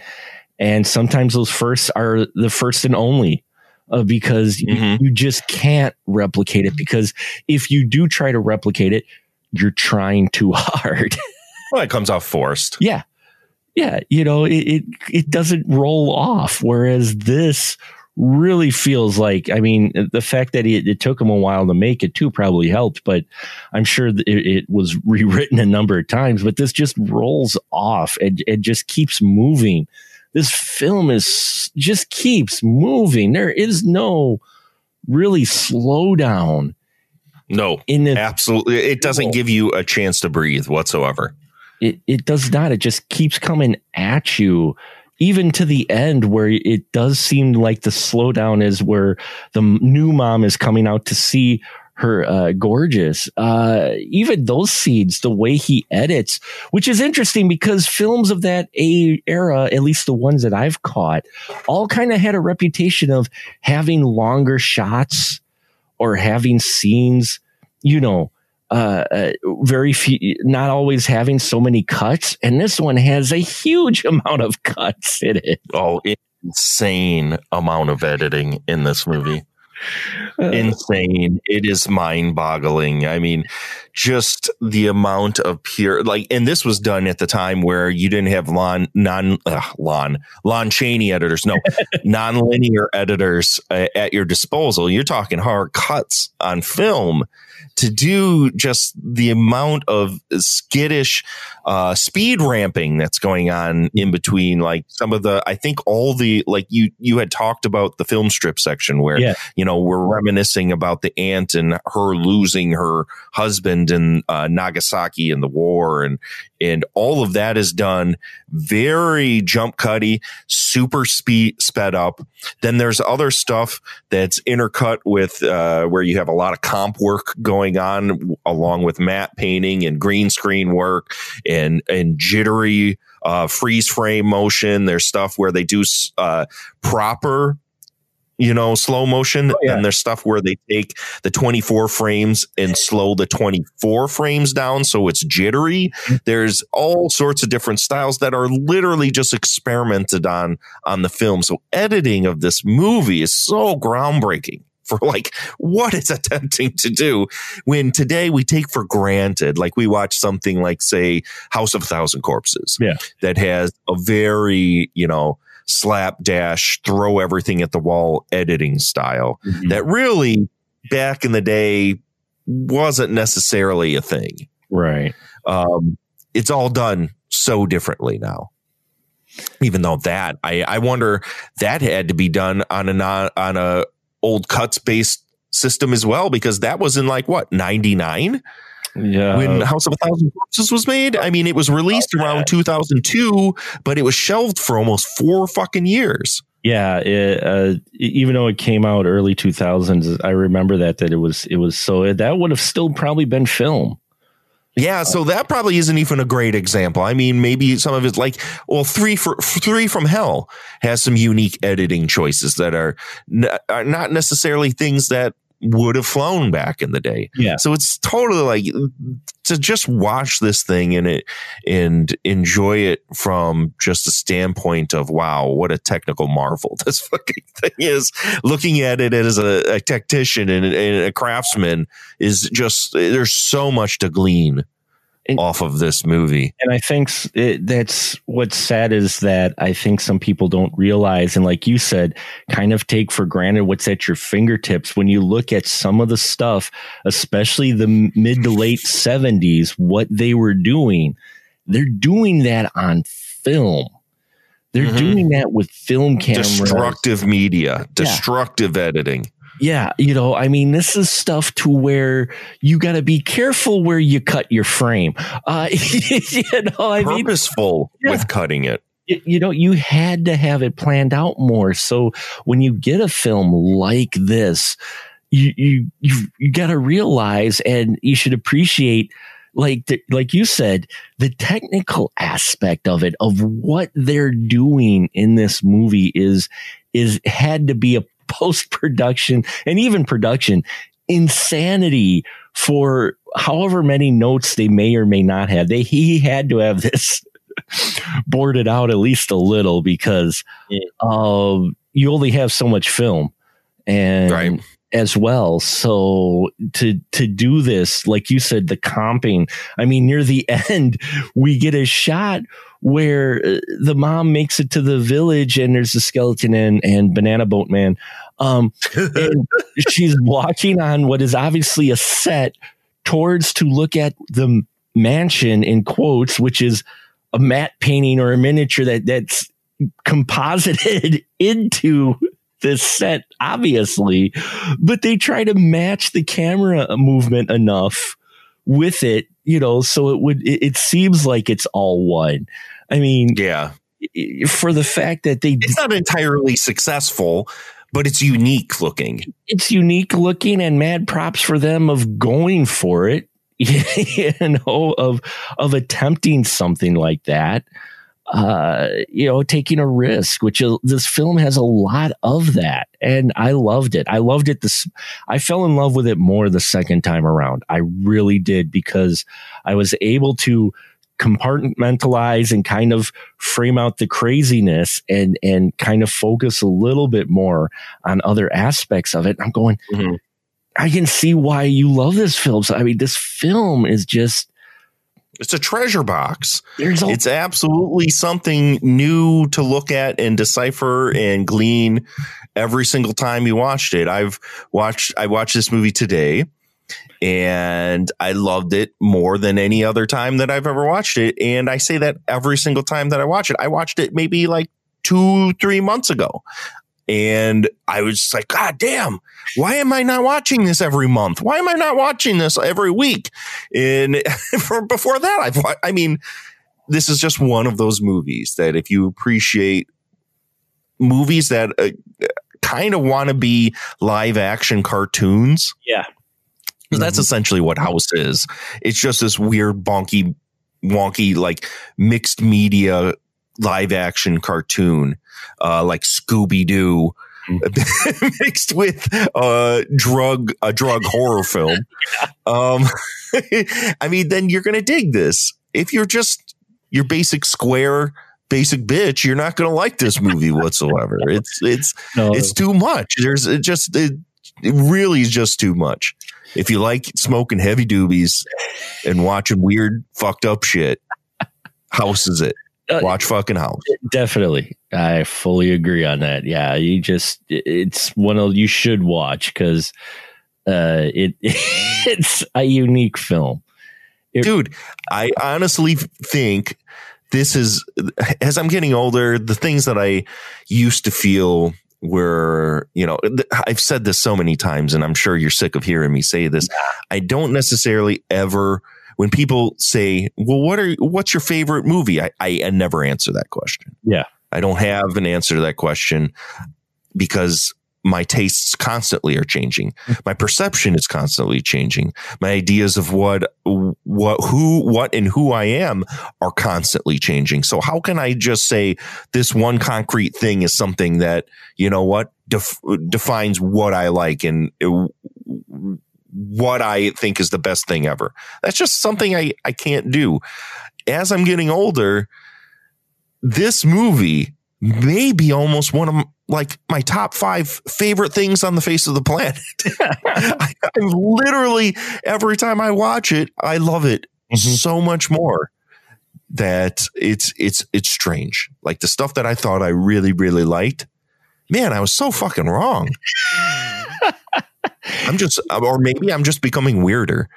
and sometimes those firsts are the first and only uh, because you- Mhm. you just can't replicate it because if you do try to replicate it, you're trying too [laughs] hard. Well, it comes off forced. yeah. Yeah. You know, it, it, it doesn't roll off. Whereas this really feels like, I mean, uh, the fact that it, it took him a while to make it too probably helped, but I'm sure it, it was [laughs] rewritten a number of times, but this just rolls off and it just keeps moving. This film is just keeps moving. There is no really slowdown No, in it. absolutely. It doesn't give you a chance to breathe whatsoever. it, it does not. It just keeps coming at you, even to the end where it does seem like the slowdown is where the new mom is coming out to see her uh, gorgeous. Uh, even those scenes, the way he edits, which is interesting because films of that a- era, at least the ones that I've caught, all kind of had a reputation of having longer shots or having scenes, you know, uh, uh, very few, not always having so many cuts. And this one has a huge [laughs] amount of cuts in it. Oh, insane amount of editing in this movie. insane. It is mind boggling. I mean, just the amount of pure like, and this was done at the time where you didn't have lon non uh, lon lon Chaney editors, no [laughs] non-linear editors uh, at your disposal. You're talking hard cuts on film to do just the amount of skittish uh, speed ramping that's going on in between like some of the i think all the like you you had talked about the film strip section where Yeah. you know we're reminiscing about the aunt and her losing her husband in uh, nagasaki in the war and and all of that is done very jump cutty super speed sped up then there's other stuff that's intercut with uh, where you have a lot of comp work going on along with matte painting and green screen work and and jittery uh, freeze frame motion. There's stuff where they do uh, proper, you know, slow motion, yeah. and there's stuff where they take the 24 frames and slow the 24 frames down so it's jittery. There's all sorts of different styles that are literally just experimented on on the film. So editing of this movie is so groundbreaking for like what it's [laughs] attempting to do when today we take for granted like we watch something like say house of a thousand corpses Yeah. that has a very you know slapdash throw everything at the wall editing style that really back in the day wasn't necessarily a thing Right. um, it's all done so differently now. Even though that, I, I wonder that had to be done on a non, on a old cuts based system as well because that was in like what ninety nine Yeah. when House of a Thousand Corpses was made. I mean, it was released around two thousand two, but it was shelved for almost four fucking years. yeah. It, uh, even though it came out early 2000s, I remember that, that it was, it was so that would have still probably been film. Yeah, so that probably isn't even a great example. I mean, maybe some of it's like, well, three for three from hell has some unique editing choices that are, n- are not necessarily things that would have flown back in the day. Yeah. So it's totally like to just watch this thing and it and enjoy it from just a standpoint of wow, what a technical marvel [laughs] this fucking thing is. Looking at it as a, a tactician and, and a craftsman is just there's so much to glean And- off of this movie. And I think it, that's what's sad is that I think some people don't realize, and like you said, kind of take for granted what's at your fingertips when you look at some of the stuff, especially the mid to late 70s, what they were doing. They're doing that on film. They're Mhm. doing that with film cameras. Destructive media, destructive editing. Yeah, you know, I mean, this is stuff to where you got to be careful where you cut your frame. Uh, [laughs] you know, I mean, Purposeful Yeah. with cutting it. you, you know, you had to have it planned out more. So when you get a film like this, you you you, you got to realize and you should appreciate. Like, the, like you said, the technical aspect of it, of what they're doing in this movie is, is had to be a post production and even production insanity for however many notes they may or may not have. They, he had to have this [laughs] boarded out at least a little because um, you only have so much film and Right. as well. So to to do this, like you said, the comping. I mean, near the [laughs] end, we get a shot where uh, the mom makes it to the village, and there's a skeleton and and banana boat man. Um, [laughs] and she's walking on what is obviously a set towards to look at the mansion in quotes, which is a matte painting or a miniature that that's composited [laughs] into this set, obviously, but they try to match the camera movement enough with it, you know, so it would, it, it seems like it's all one. I mean, Yeah. for the fact that they, It's not entirely successful, but it's unique looking. it's unique looking and mad props for them of going for it, [laughs] you know, of, of attempting something like that. Uh, you know, taking a risk, which is, this film has a lot of that. And I loved it. I loved it. This, I fell in love with it more the second time around. I really did because I was able to compartmentalize and kind of frame out the craziness and, and kind of focus a little bit more on other aspects of it. I'm going, Mhm. I can see why you love this film. So, I mean, this film is just, It's a treasure box. a, It's absolutely something new to look at and decipher and glean every single time you watched it. I've watched I watched this movie today and I loved it more than any other time that I've ever watched it. And I say that every single time that I watch it. I watched it maybe like two, three months ago. And I was like, God damn, why am I not watching this every month? Why am I not watching this every week? And [laughs] for before that, I've, I mean, this is just one of those movies that if you appreciate movies that uh, kind of want to be live action cartoons, Yeah. 'Cause that's essentially what House is. It's just this weird, bonky, wonky, like mixed media live action cartoon, uh, like Scooby Doo. [laughs] mixed with uh drug a drug horror film. [laughs] Um [laughs] i mean then you're gonna dig this. If you're just your basic square basic bitch you're not gonna like this movie whatsoever. It's it's no, it's too much. There's it just it, it really is just too much if you like smoking heavy doobies and watching weird fucked up shit house is it Uh, watch fucking house Definitely. I fully agree on that. Yeah. You just, it's one of, you should watch because uh, it, [laughs] it's a unique film. It- dude i honestly think this is as i'm getting older the things that i used to feel were you know th- i've said this so many times and i'm sure you're sick of hearing me say this. I don't necessarily ever when people say well what are what's your favorite movie? I i, I never answer that question. Yeah. i don't have an answer to that question because my tastes constantly are changing my perception is constantly changing my ideas of what what who what and who I am are constantly changing. So how can I just say this one concrete thing is something that you know what def- defines what I like and uh, what I think is the best thing ever? That's just something I I can't do. As I'm getting older, this movie may be almost one of like my top five favorite things on the face of the planet. [laughs] I, I literally every time I watch it, I love it mm-hmm. so much more that it's it's it's strange. Like the stuff that I thought I really really liked, man, I was so fucking wrong. [laughs] I'm just, or maybe I'm just becoming weirder.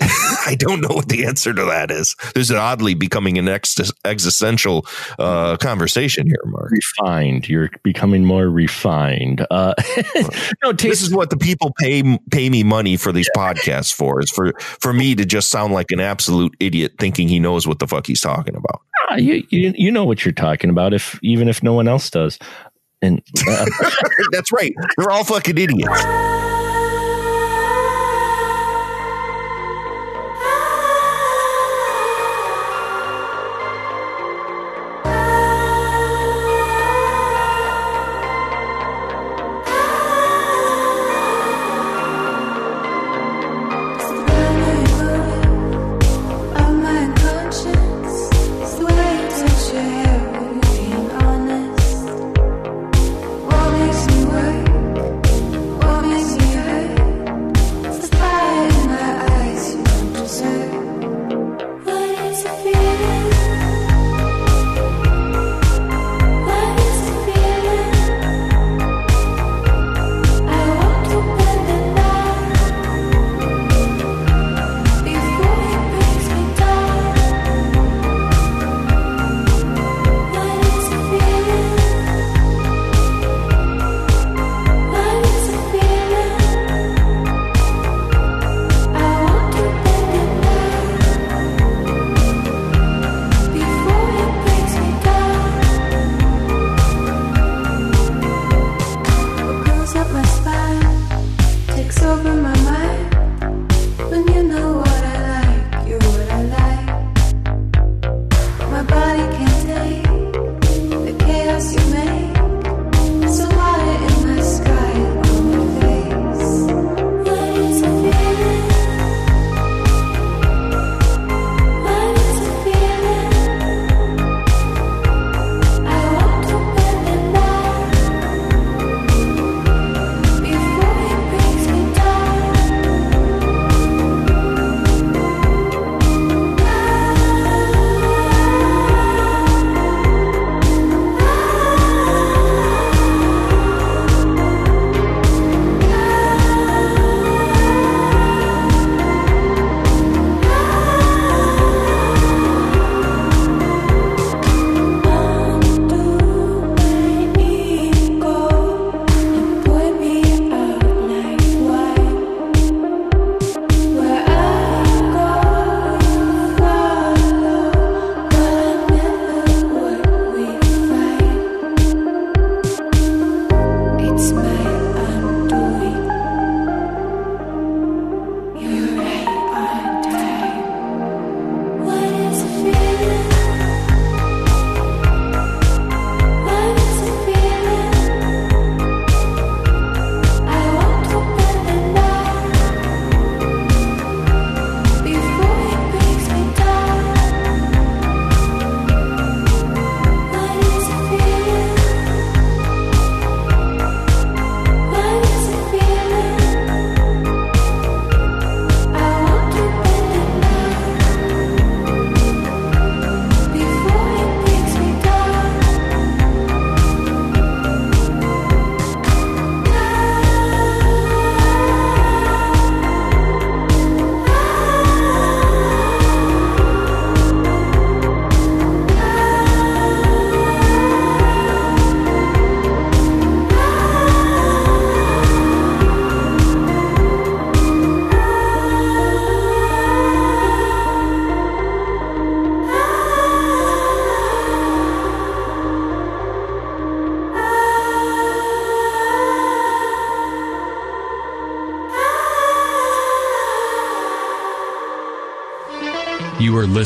[laughs] I don't know what the answer to that is. There's an oddly becoming an ex- existential uh, conversation here, Mark. Refined. You're becoming more refined. Uh, [laughs] no, This is what the people pay pay me money for these podcasts for. Is for for me to just sound like an absolute idiot, thinking he knows what the fuck he's talking about. Ah, you, you, you know what you're talking about, if even if no one else does. And uh, [laughs] That's right. They're all fucking idiots.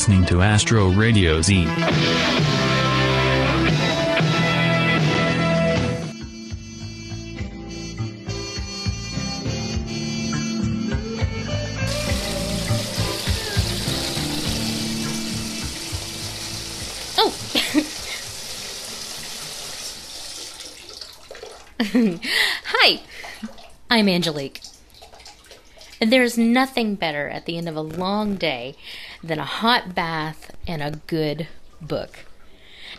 Listening to Astro Radio Z. Oh! Hi! I'm Angelique. And there's nothing better at the end of a long day than a hot bath and a good book.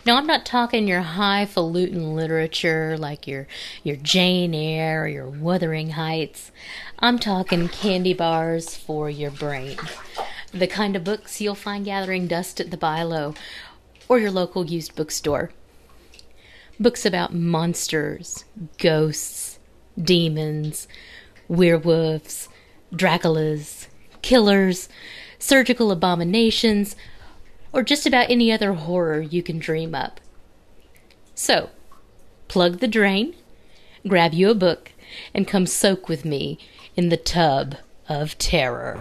Now, I'm not talking your highfalutin literature like your, your Jane Eyre or your Wuthering Heights. I'm talking candy bars for your brain. The kind of books you'll find gathering dust at the Bi-Lo or your local used bookstore. Books about monsters, ghosts, demons, werewolves, Draculas, killers, surgical abominations, or just about any other horror you can dream up. So, plug the drain, grab you a book, and come soak with me in the tub of terror.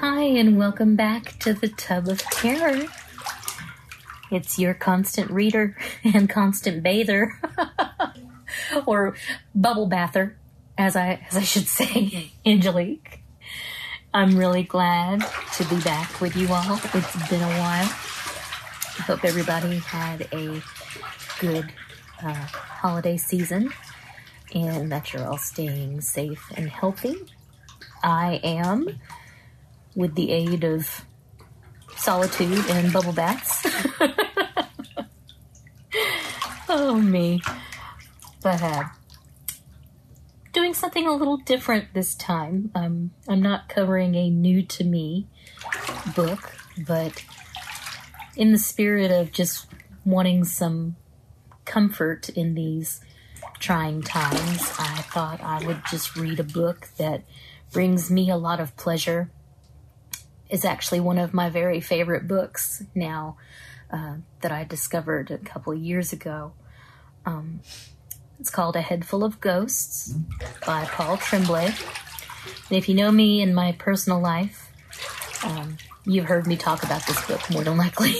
Hi, and welcome back to the Tub of Terror. It's your constant reader [laughs] and constant bather, [laughs] or bubble bather, as I as I should say, [laughs] Angelique. I'm really glad to be back with you all. It's been a while. I hope everybody had a good uh, holiday season and that you're all staying safe and healthy. I am with the aid of solitude and bubble baths. oh, me. But, uh, doing something a little different this time. Um, I'm not covering a new to me book, but in the spirit of just wanting some comfort in these trying times, I thought I would just read a book that brings me a lot of pleasure is actually one of my very favorite books now uh, that I discovered a couple years ago. Um, it's called A Head Full of Ghosts by Paul Tremblay. And if you know me in my personal life, um, you've heard me talk about this book more than likely.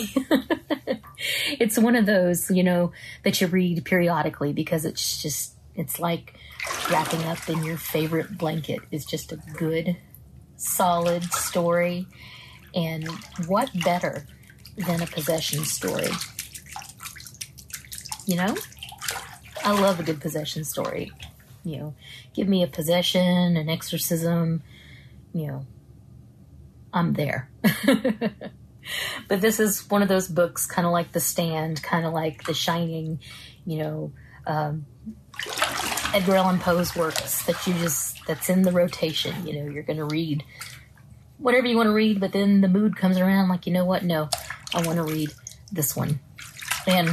[laughs] it's one of those, you know, that you read periodically because it's just, it's like wrapping up in your favorite blanket. It's just a good solid story. And what better than a possession story? You know? I love a good possession story. You know, give me a possession, an exorcism, you know, I'm there. [laughs] but this is one of those books, kind of like The Stand, kind of like The Shining, you know, um, Edgar Allan Poe's works that you just that's in the rotation. You know, you're going to read whatever you want to read, but then the mood comes around like, you know what? No, I want to read this one. And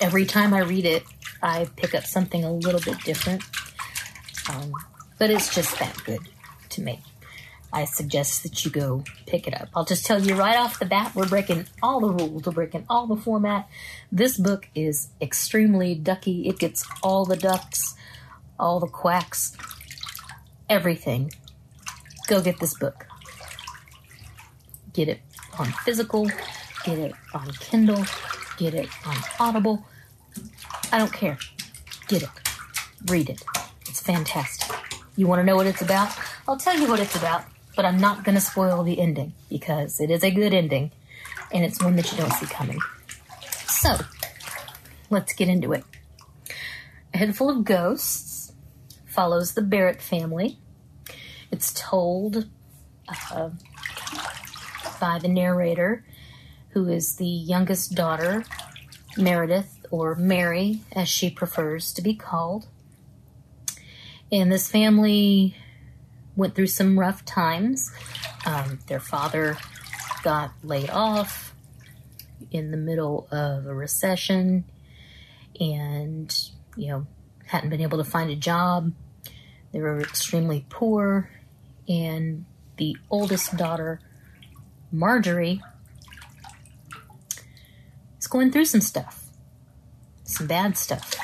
every time I read it, I pick up something a little bit different. Um, but it's just that good to me. I suggest that you go pick it up. I'll just tell you right off the bat, we're breaking all the rules, we're breaking all the format. This book is extremely ducky. It gets all the ducks, all the quacks, everything. Go get this book. Get it on physical, get it on Kindle, get it on Audible. I don't care. Get it. Read it. It's fantastic. You want to know what it's about? I'll tell you what it's about, but I'm not going to spoil the ending because it is a good ending and it's one that you don't see coming. So, let's get into it. A Head Full of Ghosts follows the Barrett family. It's told uh, by the narrator, who is the youngest daughter, Meredith, or Mary, as she prefers to be called. And this family went through some rough times. Um, their father got laid off in the middle of a recession and, you know, hadn't been able to find a job. They were extremely poor. And the oldest daughter, Marjorie, is going through some stuff, some bad stuff,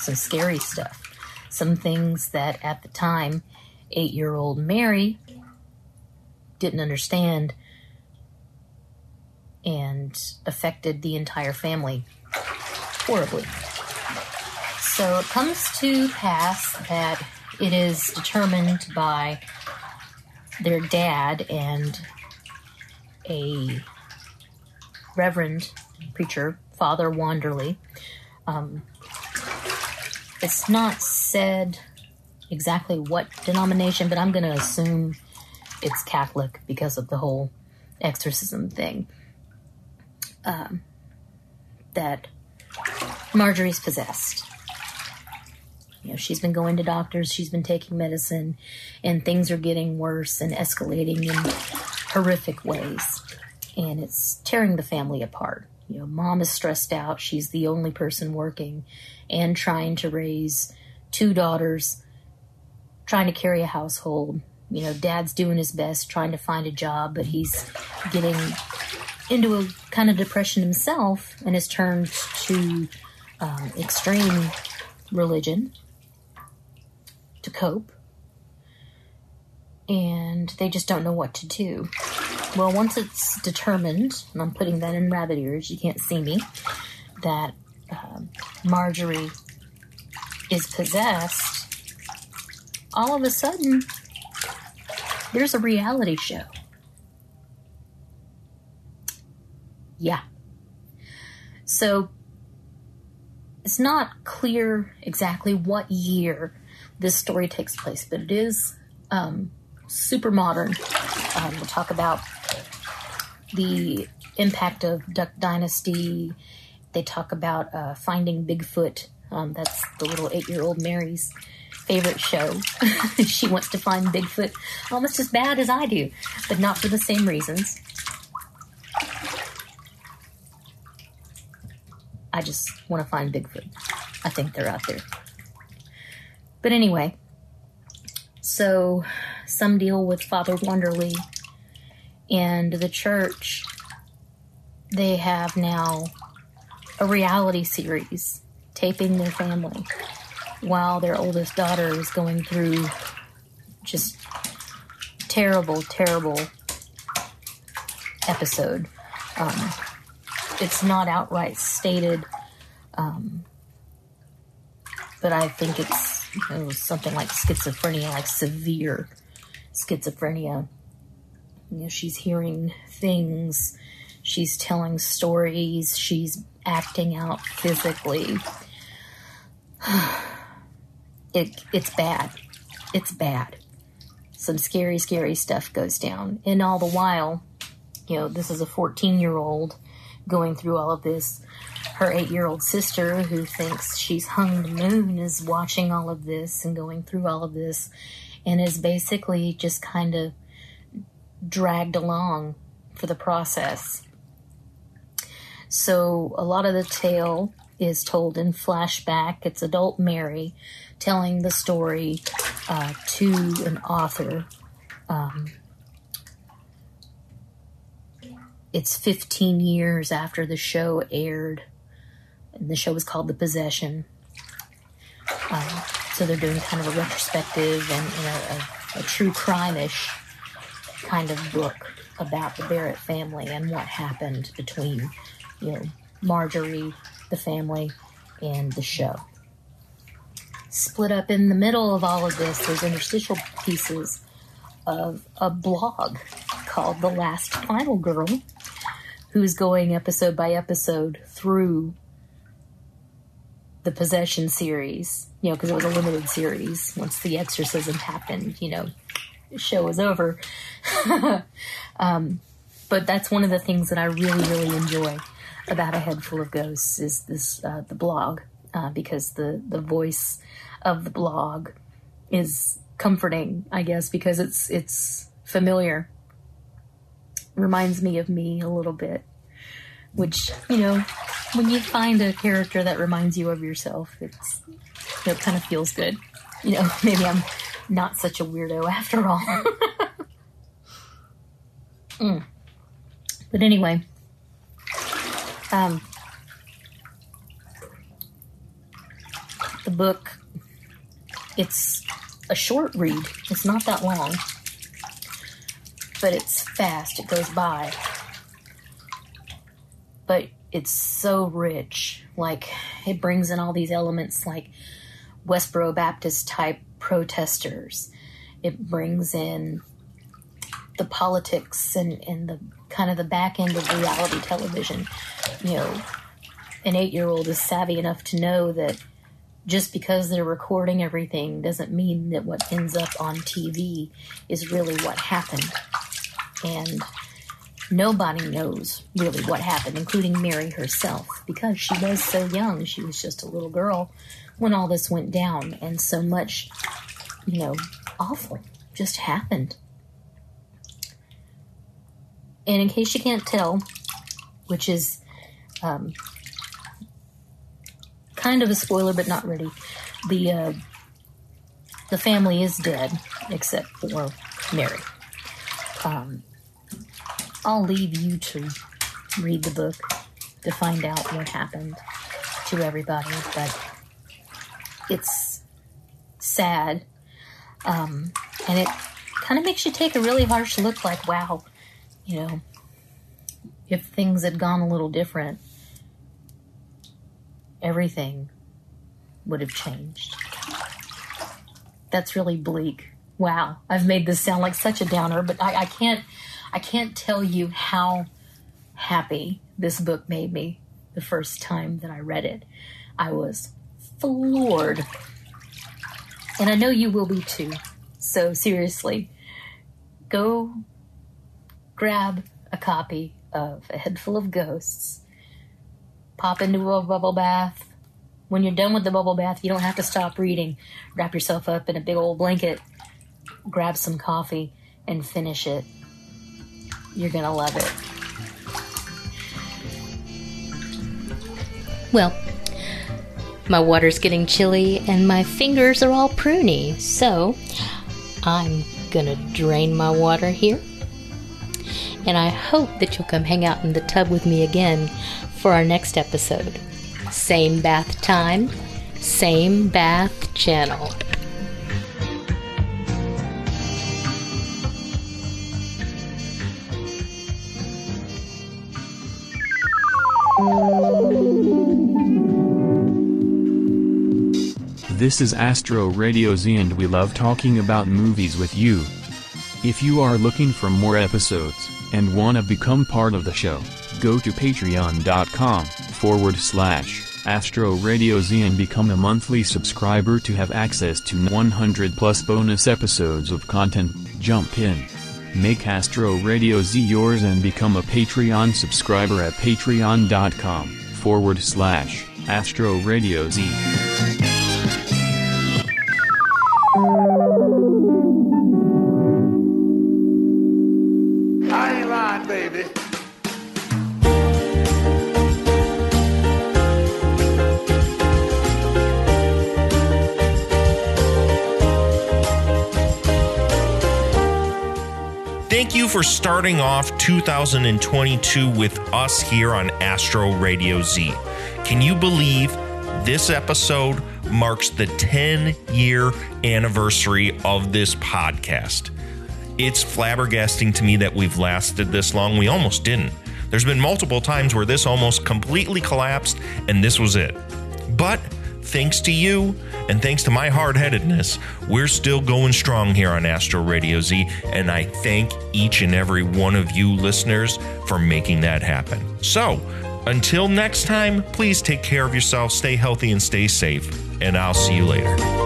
some scary stuff, some things that at the time eight year old Mary didn't understand and affected the entire family horribly. So it comes to pass that it is determined by their dad and a reverend preacher, Father Wanderly. Um, it's not said exactly what denomination, but I'm going to assume it's Catholic because of the whole exorcism thing. Um, that Marjorie's possessed. You know, she's been going to doctors, she's been taking medicine, and things are getting worse and escalating in horrific ways. And it's tearing the family apart. You know, mom is stressed out. She's the only person working and trying to raise two daughters, trying to carry a household. You know, dad's doing his best trying to find a job, but he's getting into a kind of depression himself and has turned to um, extreme religion to cope. And they just don't know what to do. Well, once it's determined, and I'm putting that in rabbit ears, you can't see me, that um, Marjorie is possessed, all of a sudden, there's a reality show. Yeah. So it's not clear exactly what year this story takes place, but it is um, super modern. Um, we'll talk about the impact of Duck Dynasty. They talk about uh, finding Bigfoot. Um, that's the little eight year old Mary's favorite show. [laughs] she wants to find Bigfoot almost as bad as I do, but not for the same reasons. I just want to find Bigfoot. I think they're out there. But anyway, so some deal with Father Wanderly and the church. They have now a reality series taping their family while their oldest daughter is going through just terrible, terrible episode. Um, it's not outright stated, um, but I think it's something like schizophrenia, like severe schizophrenia. You know, she's hearing things, she's telling stories, she's acting out physically. [sighs] it it's bad. It's bad. Some scary, scary stuff goes down, and all the while, you know, this is a 14 year old going through all of this. Her eight year old sister, who thinks she's hung the moon, is watching all of this and going through all of this and is basically just kind of dragged along for the process. So a lot of the tale is told in flashback. It's adult Mary telling the story uh, to an author. Um, it's 15 years after the show aired. And the show was called The Possession. Um, so they're doing kind of a retrospective and you know, a, a true crime-ish kind of book about the Barrett family and what happened between, you know, Marjorie, the family, and the show. Split up in the middle of all of this, there's interstitial pieces of a blog called The Last Final Girl, who's going episode by episode through the Possession series, you know, because it was a limited series. Once the exorcism happened, you know, the show was over. [laughs] um, but that's one of the things that I really, really enjoy about A Head Full of Ghosts is this uh, the blog uh, because the the voice of the blog is comforting, I guess, because it's it's familiar. Reminds me of me a little bit, which you know, when you find a character that reminds you of yourself, it's you know, it kind of feels good. You know, [laughs] maybe I'm not such a weirdo after all. [laughs] mm. But anyway, um, the book it's a short read. It's not that long, but it's fast. It goes by. But it's so rich. Like, it brings in all these elements like Westboro Baptist type protesters. It brings in the politics and, and the kind of the back end of reality television. You know, an eight year old is savvy enough to know that just because they're recording everything doesn't mean that what ends up on TV is really what happened. And nobody knows really what happened, including Mary herself, because she was so young. She was just a little girl when all this went down, and so much, you know, awful just happened. And in case you can't tell, which is um, kind of a spoiler, but not really, the uh, the family is dead except for Mary. Um, I'll leave you to read the book to find out what happened to everybody, but it's sad, um, and it kind of makes you take a really harsh look. Like, wow, you know, if things had gone a little different, everything would have changed. That's really bleak. Wow, I've made this sound like such a downer, but I, I can't. I can't tell you how happy this book made me the first time that I read it. I was floored. And I know you will be too. So, seriously, go grab a copy of A Head Full of Ghosts, pop into a bubble bath. When you're done with the bubble bath, you don't have to stop reading. Wrap yourself up in a big old blanket, grab some coffee, and finish it. You're going to love it. Well, my water's getting chilly and my fingers are all pruny, so I'm gonna drain my water here. And I hope that you'll come hang out in the tub with me again for our next episode. Same bath time, same bath channel. This is Astro Radio Z and we love talking about movies with you. If you are looking for more episodes and want to become part of the show, go to patreon.com forward slash Astro Radio Z and become a monthly subscriber to have access to 100 plus bonus episodes of content. Jump in. Make Astro Radio Z yours and become a Patreon subscriber at patreon.com forward slash Astro Radio Z. for starting off 2022 with us here on Astro Radio Z. Can you believe this episode marks the 10 year anniversary of this podcast? It's flabbergasting to me that we've lasted this long. We almost didn't. There's been multiple times where this almost completely collapsed, and this was it. But thanks to you and thanks to my hard headedness, we're still going strong here on Astro Radio Z. And I thank each and every one of you listeners for making that happen. So until next time, please take care of yourself, stay healthy, and stay safe. And I'll see you later.